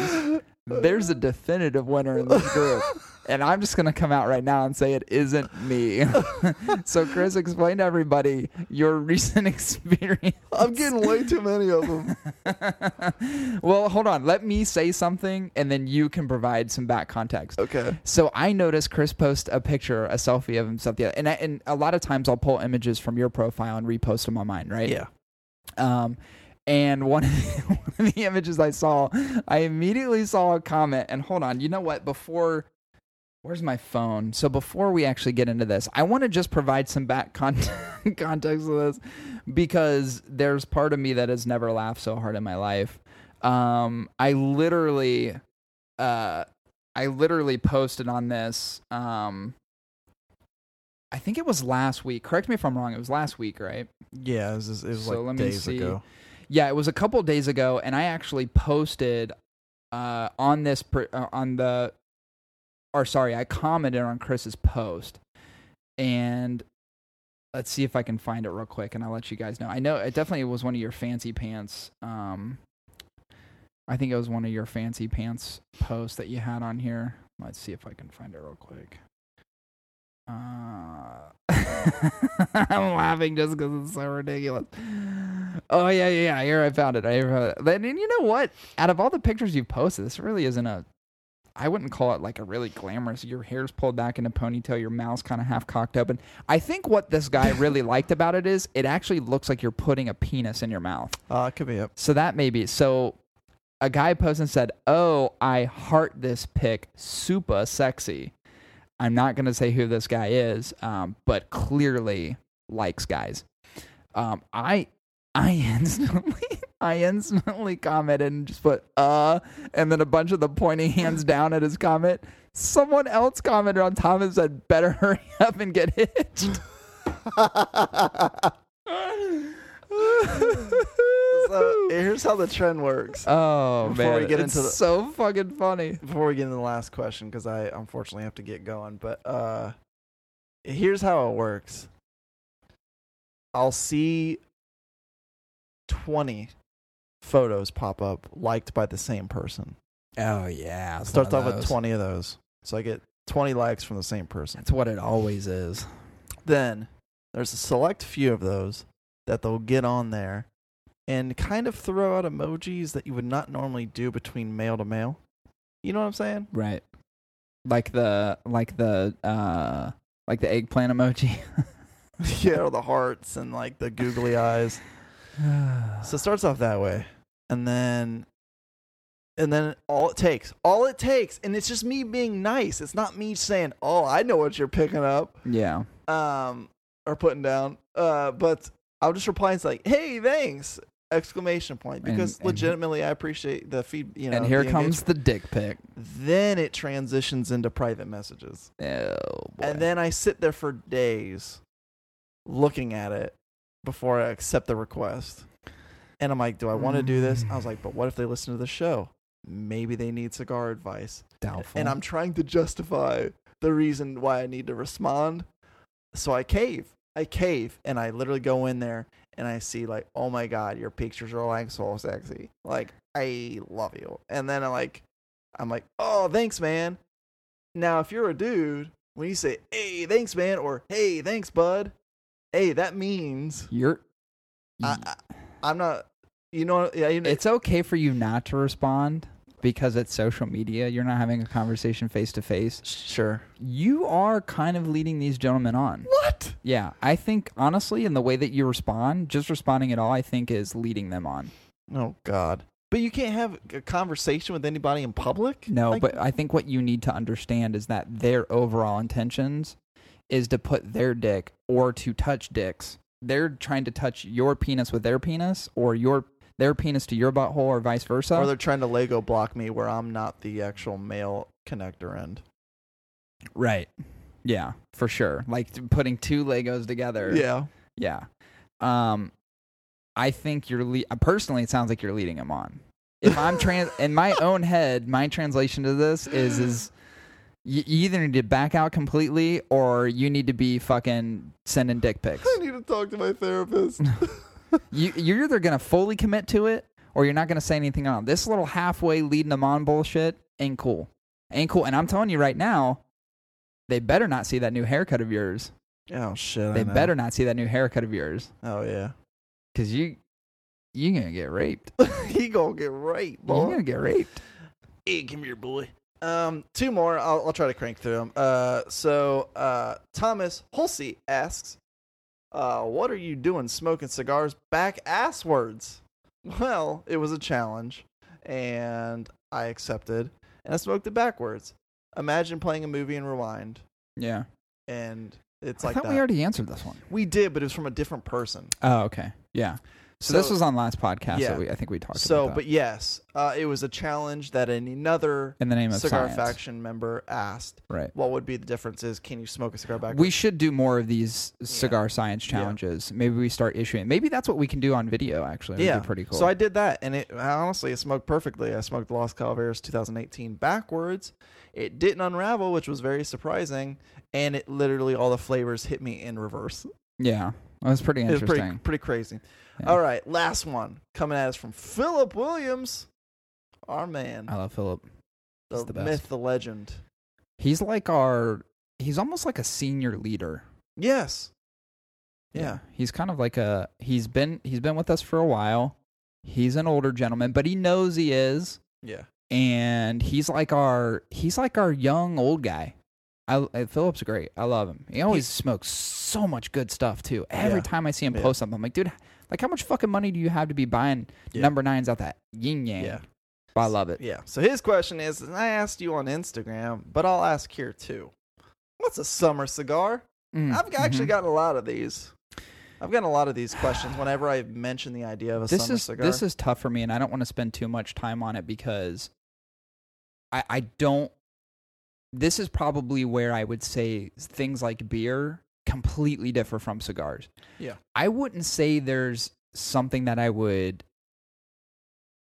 there's a definitive winner in this group. And I'm just going to come out right now and say it isn't me. so, Chris, explain to everybody your recent experience. I'm getting way too many of them. well, hold on. Let me say something and then you can provide some back context. Okay. So I noticed Chris post a picture, a selfie of himself. The other, and I, and a lot of times I'll pull images from your profile and repost them on mine, right? Yeah. Um, and one of, the, one of the images I saw, I immediately saw a comment. And hold on, you know what? Before, where's my phone? So before we actually get into this, I want to just provide some back con- context of this because there's part of me that has never laughed so hard in my life. Um, I literally, uh, I literally posted on this. Um, I think it was last week. Correct me if I'm wrong. It was last week, right? Yeah, it was, it was So like days see. ago. Yeah, it was a couple days ago, and I actually posted uh, on this uh, on the, or sorry, I commented on Chris's post, and let's see if I can find it real quick, and I'll let you guys know. I know it definitely was one of your fancy pants. Um, I think it was one of your fancy pants posts that you had on here. Let's see if I can find it real quick. Uh, I'm laughing just because it's so ridiculous. Oh yeah, yeah, yeah. Here I found it. I found it. Then and you know what? Out of all the pictures you've posted, this really isn't a. I wouldn't call it like a really glamorous. Your hair's pulled back in a ponytail. Your mouth's kind of half cocked open. I think what this guy really liked about it is it actually looks like you're putting a penis in your mouth. Uh, it could be up. So that may be so. A guy posted and said, "Oh, I heart this pic, super sexy." I'm not gonna say who this guy is, um, but clearly likes guys. Um, I I instantly I instantly commented and just put uh, and then a bunch of the pointing hands down at his comment. Someone else commented on top and said, "Better hurry up and get hitched." So here's how the trend works. Oh Before man, we get it's into the- so fucking funny. Before we get into the last question, because I unfortunately have to get going, but uh, here's how it works. I'll see twenty photos pop up liked by the same person. Oh yeah, starts off with twenty of those, so I get twenty likes from the same person. That's what it always is. then there's a select few of those that they'll get on there and kind of throw out emojis that you would not normally do between male to male. You know what I'm saying? Right. Like the like the uh like the eggplant emoji. yeah, or the hearts and like the googly eyes. So it starts off that way. And then and then all it takes, all it takes, and it's just me being nice. It's not me saying, "Oh, I know what you're picking up." yeah. um or putting down uh but i'll just reply and say like hey thanks exclamation point because and- legitimately i appreciate the feed you know and here the comes the dick pic. then it transitions into private messages Oh boy. and then i sit there for days looking at it before i accept the request and i'm like do i want to do this i was like but what if they listen to the show maybe they need cigar advice doubtful. and I'm trying to justify the reason why I need to respond. So I cave. I cave and I literally go in there and I see like, oh my god, your pictures are like so sexy. Like I love you. And then I like, I'm like, oh thanks man. Now if you're a dude, when you say hey thanks man or hey thanks bud, hey that means you're I, I, I'm not. You know, yeah, you know, it's okay for you not to respond because it's social media. You're not having a conversation face to face. sure. You are kind of leading these gentlemen on. What? Yeah, I think honestly, in the way that you respond, just responding at all, I think is leading them on. Oh God. But you can't have a conversation with anybody in public. No, Like, but I think what you need to understand is that their overall intentions is to put their dick or to touch dicks. They're trying to touch your penis with their penis or your their penis to your butthole or vice versa. or they're trying to Lego block me where I'm not the actual male connector end. right. Yeah, for sure. Like putting two Legos together. Yeah. Yeah. Um, I think you're le- uh, personally. It sounds like you're leading him on. If I'm trans in my own head, my translation to this is is you, you either need to back out completely or you need to be fucking sending dick pics. I need to talk to my therapist. you you're either gonna fully commit to it or you're not gonna say anything on this little halfway leading them on bullshit. Ain't cool. Ain't cool. And I'm telling you right now, they better not see that new haircut of yours. oh shit. I They know. better not see that new haircut of yours. Oh yeah. Cause you you gonna get raped. he gonna get raped, boy. You're gonna get raped. Hey, come here, boy. Um, two more. I'll, I'll try to crank through them. Uh, so uh, Thomas Hulsey asks, uh, "What are you doing smoking cigars back asswards?" Well, it was a challenge, and I accepted, and I smoked it backwards. Imagine playing a movie and rewind, Yeah. and it's I like thought that. we already answered this one. we did, but it was from a different person. Oh, okay. Yeah. So, this was on last podcast Yeah. that we I think we talked So, about. So, but yes, uh, it was a challenge that another in the name of cigar science. faction member asked. Right. What would be the differences? Can you smoke a cigar backwards? We should do more of these cigar science Yeah. challenges. Maybe we start issuing. Maybe that's what we can do on video. Actually, It'd yeah, be pretty cool. So I did that, and it honestly it smoked perfectly. I smoked Las Calaveras 2018 backwards. It didn't unravel, which was very surprising, and it literally all the flavors hit me in reverse. yeah, that was pretty It was interesting. pretty pretty crazy. Yeah. All right, last one coming at us from Philip Williams, our man, I love Philip. the, the myth, the legend. He's like our. He's almost like a senior leader. Yes. Yeah. He's kind of like a. He's been he's been with us for a while. He's an older gentleman, but he knows he is, Yeah. and he's like our he's like our young old guy. I, uh, Philip's great. I love him. He always smokes so much good stuff too. Every Yeah. time I see him Yeah. post something, I'm like, dude, like how much fucking money do you have to be buying Yeah. number nines out that yin yang? Yeah. But I love it. Yeah. So his question is, and I asked you on Instagram, but I'll ask here too. What's a summer cigar? Mm, I've actually mhm. gotten a lot of these. I've gotten a lot of these questions whenever I mention the idea of a this summer is cigar. this is tough for me, and I don't want to spend too much time on it because I I don't. This is probably where I would say things like beer completely differ from cigars. Yeah. I wouldn't say there's something that I would.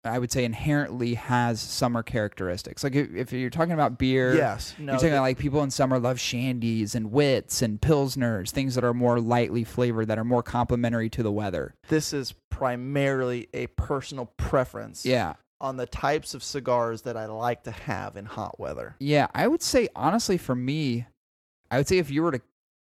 I would say inherently has summer characteristics. Like if, if you're talking about beer, yes. No. you're talking about like people in summer love shandies and wits and pilsners, things that are more lightly flavored, that are more complementary to the weather. this is primarily a personal preference Yeah, on the types of cigars that I like to have in hot weather. Yeah, I would say honestly for me, I would say if you were to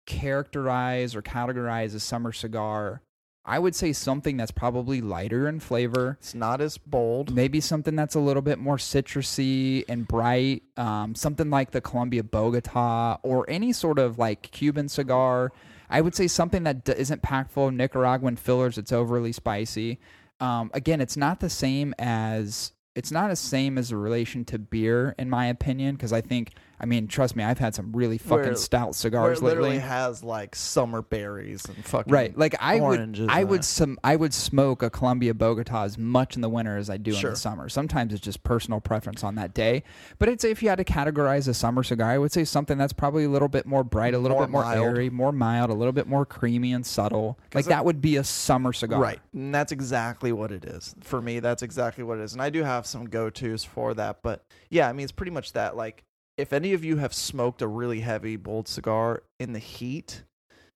characterize or categorize a summer cigar, I would say something that's probably lighter in flavor. It's not as bold. Maybe something that's a little bit more citrusy and bright. Um, something like the Columbia Bogota or any sort of like Cuban cigar. I would say something that d- isn't packed full of Nicaraguan fillers. It's overly spicy. Um, again, it's not the same as it's not as same as a relation to beer in my opinion because I think I mean trust me I've had some really fucking Where- stout Where cigars it literally lately. has like summer berries and fucking Right, like I would, oranges I in would some, I would smoke a Columbia Bogota as much in the winter as I do in Sure. the summer. Sometimes it's just personal preference on that day. But I'd say if you had to categorize a summer cigar, I would say something that's probably a little bit more bright, a little More bit more mild. airy, more mild, a little bit more creamy and subtle. Like that would be a summer cigar, Right. And that's exactly what it is. For me, that's exactly what it is. And I do have some go tos for that. But yeah, I mean, it's pretty much that. Like, if any of you have smoked a really heavy, bold cigar in the heat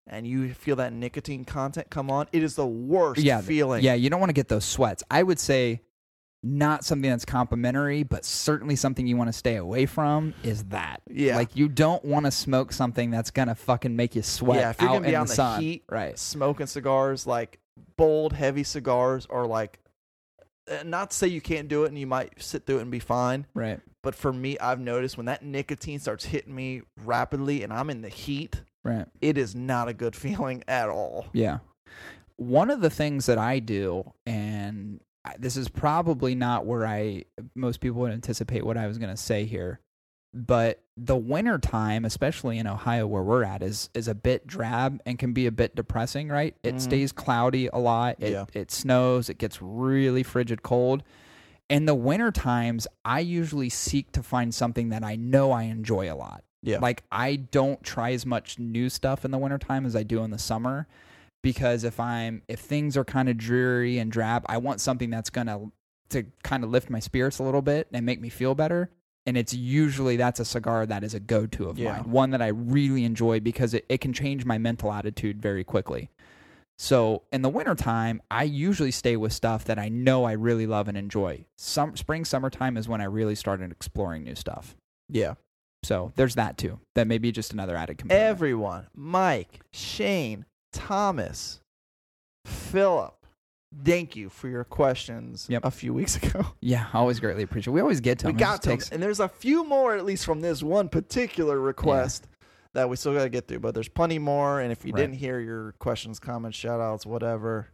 and you feel that nicotine content come on, it is the worst Yeah, feeling. Yeah, you don't want to get those sweats. I would say not something that's complementary, but certainly something you want to stay away from is that. Yeah. Like you don't want to smoke something that's gonna fucking make you sweat Yeah, if you're out gonna be in on the the sun. heat, right. Smoking cigars, like bold, heavy cigars, are like, uh, not to say you can't do it and you might sit through it and be fine. Right. But for me, I've noticed when that nicotine starts hitting me rapidly and I'm in the heat, Right. it is not a good feeling at all. Yeah. One of the things that I do, and this is probably not where I most people would anticipate what I was going to say here, but the winter time, especially in Ohio where we're at, is is a bit drab and can be a bit depressing. Right? It Mhm. stays cloudy a lot. It Yeah. it snows. It gets really frigid cold. In the winter times, I usually seek to find something that I know I enjoy a lot. Yeah. Like I don't try as much new stuff in the wintertime as I do in the summer because if I'm if things are kind of dreary and drab, I want something that's going to to kind of lift my spirits a little bit and make me feel better. And it's usually that's a cigar that is a go-to of Yeah. mine, one that I really enjoy because it, it can change my mental attitude very quickly. So in the wintertime, I usually stay with stuff that I know I really love and enjoy. Some spring, summertime is when I really started exploring new stuff. yeah. So there's that too. That may be just another added component. Everyone, Mike, Shane, Thomas, Philip, thank you for your questions Yep. a few weeks ago. yeah, always greatly appreciate. We always get to we them. It got to takes- and there's a few more at least from this one particular request that we still got to get through but there's plenty more and if you Right. didn't hear your questions comments shout outs whatever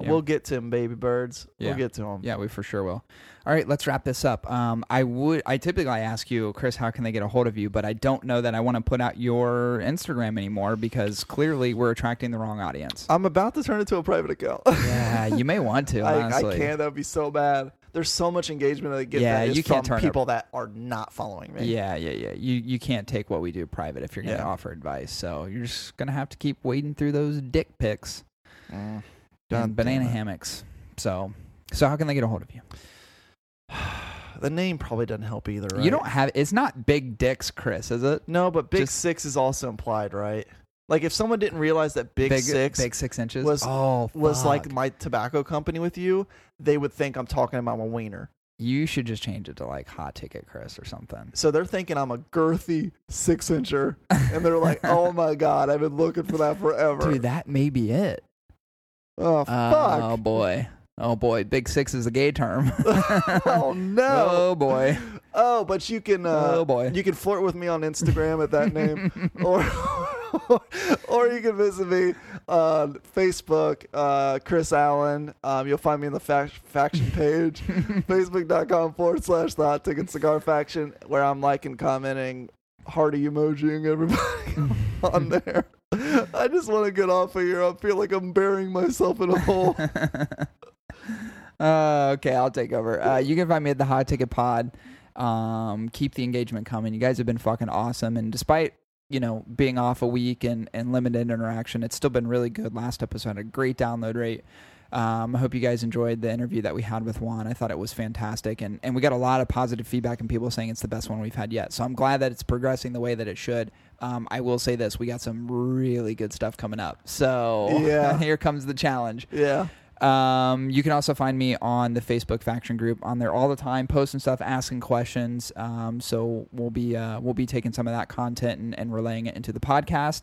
Yeah. We'll get to them, baby birds. Yeah. We'll get to them. Yeah, we for sure will. All right, let's wrap this up. Um, I would, I typically ask you, Chris, how can they get a hold of you? But I don't know that I want to put out your Instagram anymore because clearly we're attracting the wrong audience. I'm about to turn it to a private account. yeah, you may want to. I, I can't. That would be so bad. There's so much engagement that I get Yeah, that is you can't from people that are not following me. Yeah, yeah, yeah. You you can't take what we do private if you're going to Yeah. offer advice. So you're just gonna have to keep wading through those dick pics Mm. and banana hammocks. So, so how can they get a hold of you? The name probably doesn't help either, right? You don't have. It's not big dicks, Chris, is it? No, but Big Just- Six is also implied, right? Like if someone didn't realize that Big, Six big six inches was- oh was like my tobacco company with you, they would think I'm talking about my wiener. You should just change it to like hot ticket Chris or something. So they're thinking I'm a girthy six incher, and they're like, "Oh my god, I've been looking for that forever." Dude, that may be it. oh fuck. Oh boy. Oh boy. Big six is a gay term. oh no! Oh boy. Oh, but you can. Uh, Oh, boy. You can flirt with me on Instagram at that name, or or you can visit me on Facebook, uh, Chris Allen. Um, you'll find me in the fac- faction page, facebook.com forward slash the hot ticket cigar faction, where I'm liking, commenting, hearty emojiing everybody on there. I just want to get off of here. I feel like I'm burying myself in a hole. uh, okay, I'll take over. Uh, you can find me at the Hot Ticket Pod. Um, keep the engagement coming. You guys have been fucking awesome, and despite you know being off a week and and limited interaction, it's still been really good. Last episode had a great download rate. Um, I hope you guys enjoyed the interview that we had with Juan. I thought it was fantastic, and and we got a lot of positive feedback and people saying it's the best one we've had yet. So I'm glad that it's progressing the way that it should. Um, I will say this: we got some really good stuff coming up. So Yeah. here comes the challenge. yeah. Um, you can also find me on the Facebook faction group on there all the time, posting stuff, asking questions. Um, so we'll be uh, we'll be taking some of that content and, and relaying it into the podcast.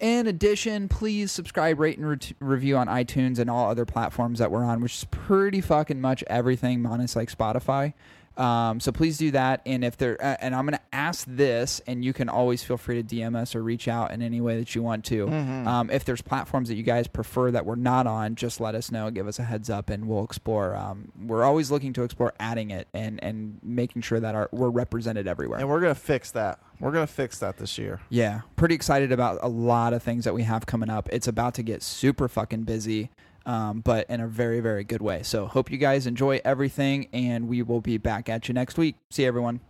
In addition, please subscribe, rate, and re- review on iTunes and all other platforms that we're on, which is pretty fucking much everything minus like Spotify. Um, so please do that. And if there, uh, and I'm gonna ask this, and you can always feel free to DM us or reach out in any way that you want to. Mhm. Um, if there's platforms that you guys prefer that we're not on, just let us know. Give us a heads up, and we'll explore. Um, we're always looking to explore adding it and and making sure that our we're represented everywhere. And we're gonna fix that. We're gonna fix that this year. yeah, pretty excited about a lot of things that we have coming up. It's about to get super fucking busy, um, but in a very very good way. So hope you guys enjoy everything, and we will be back at you next week. See everyone.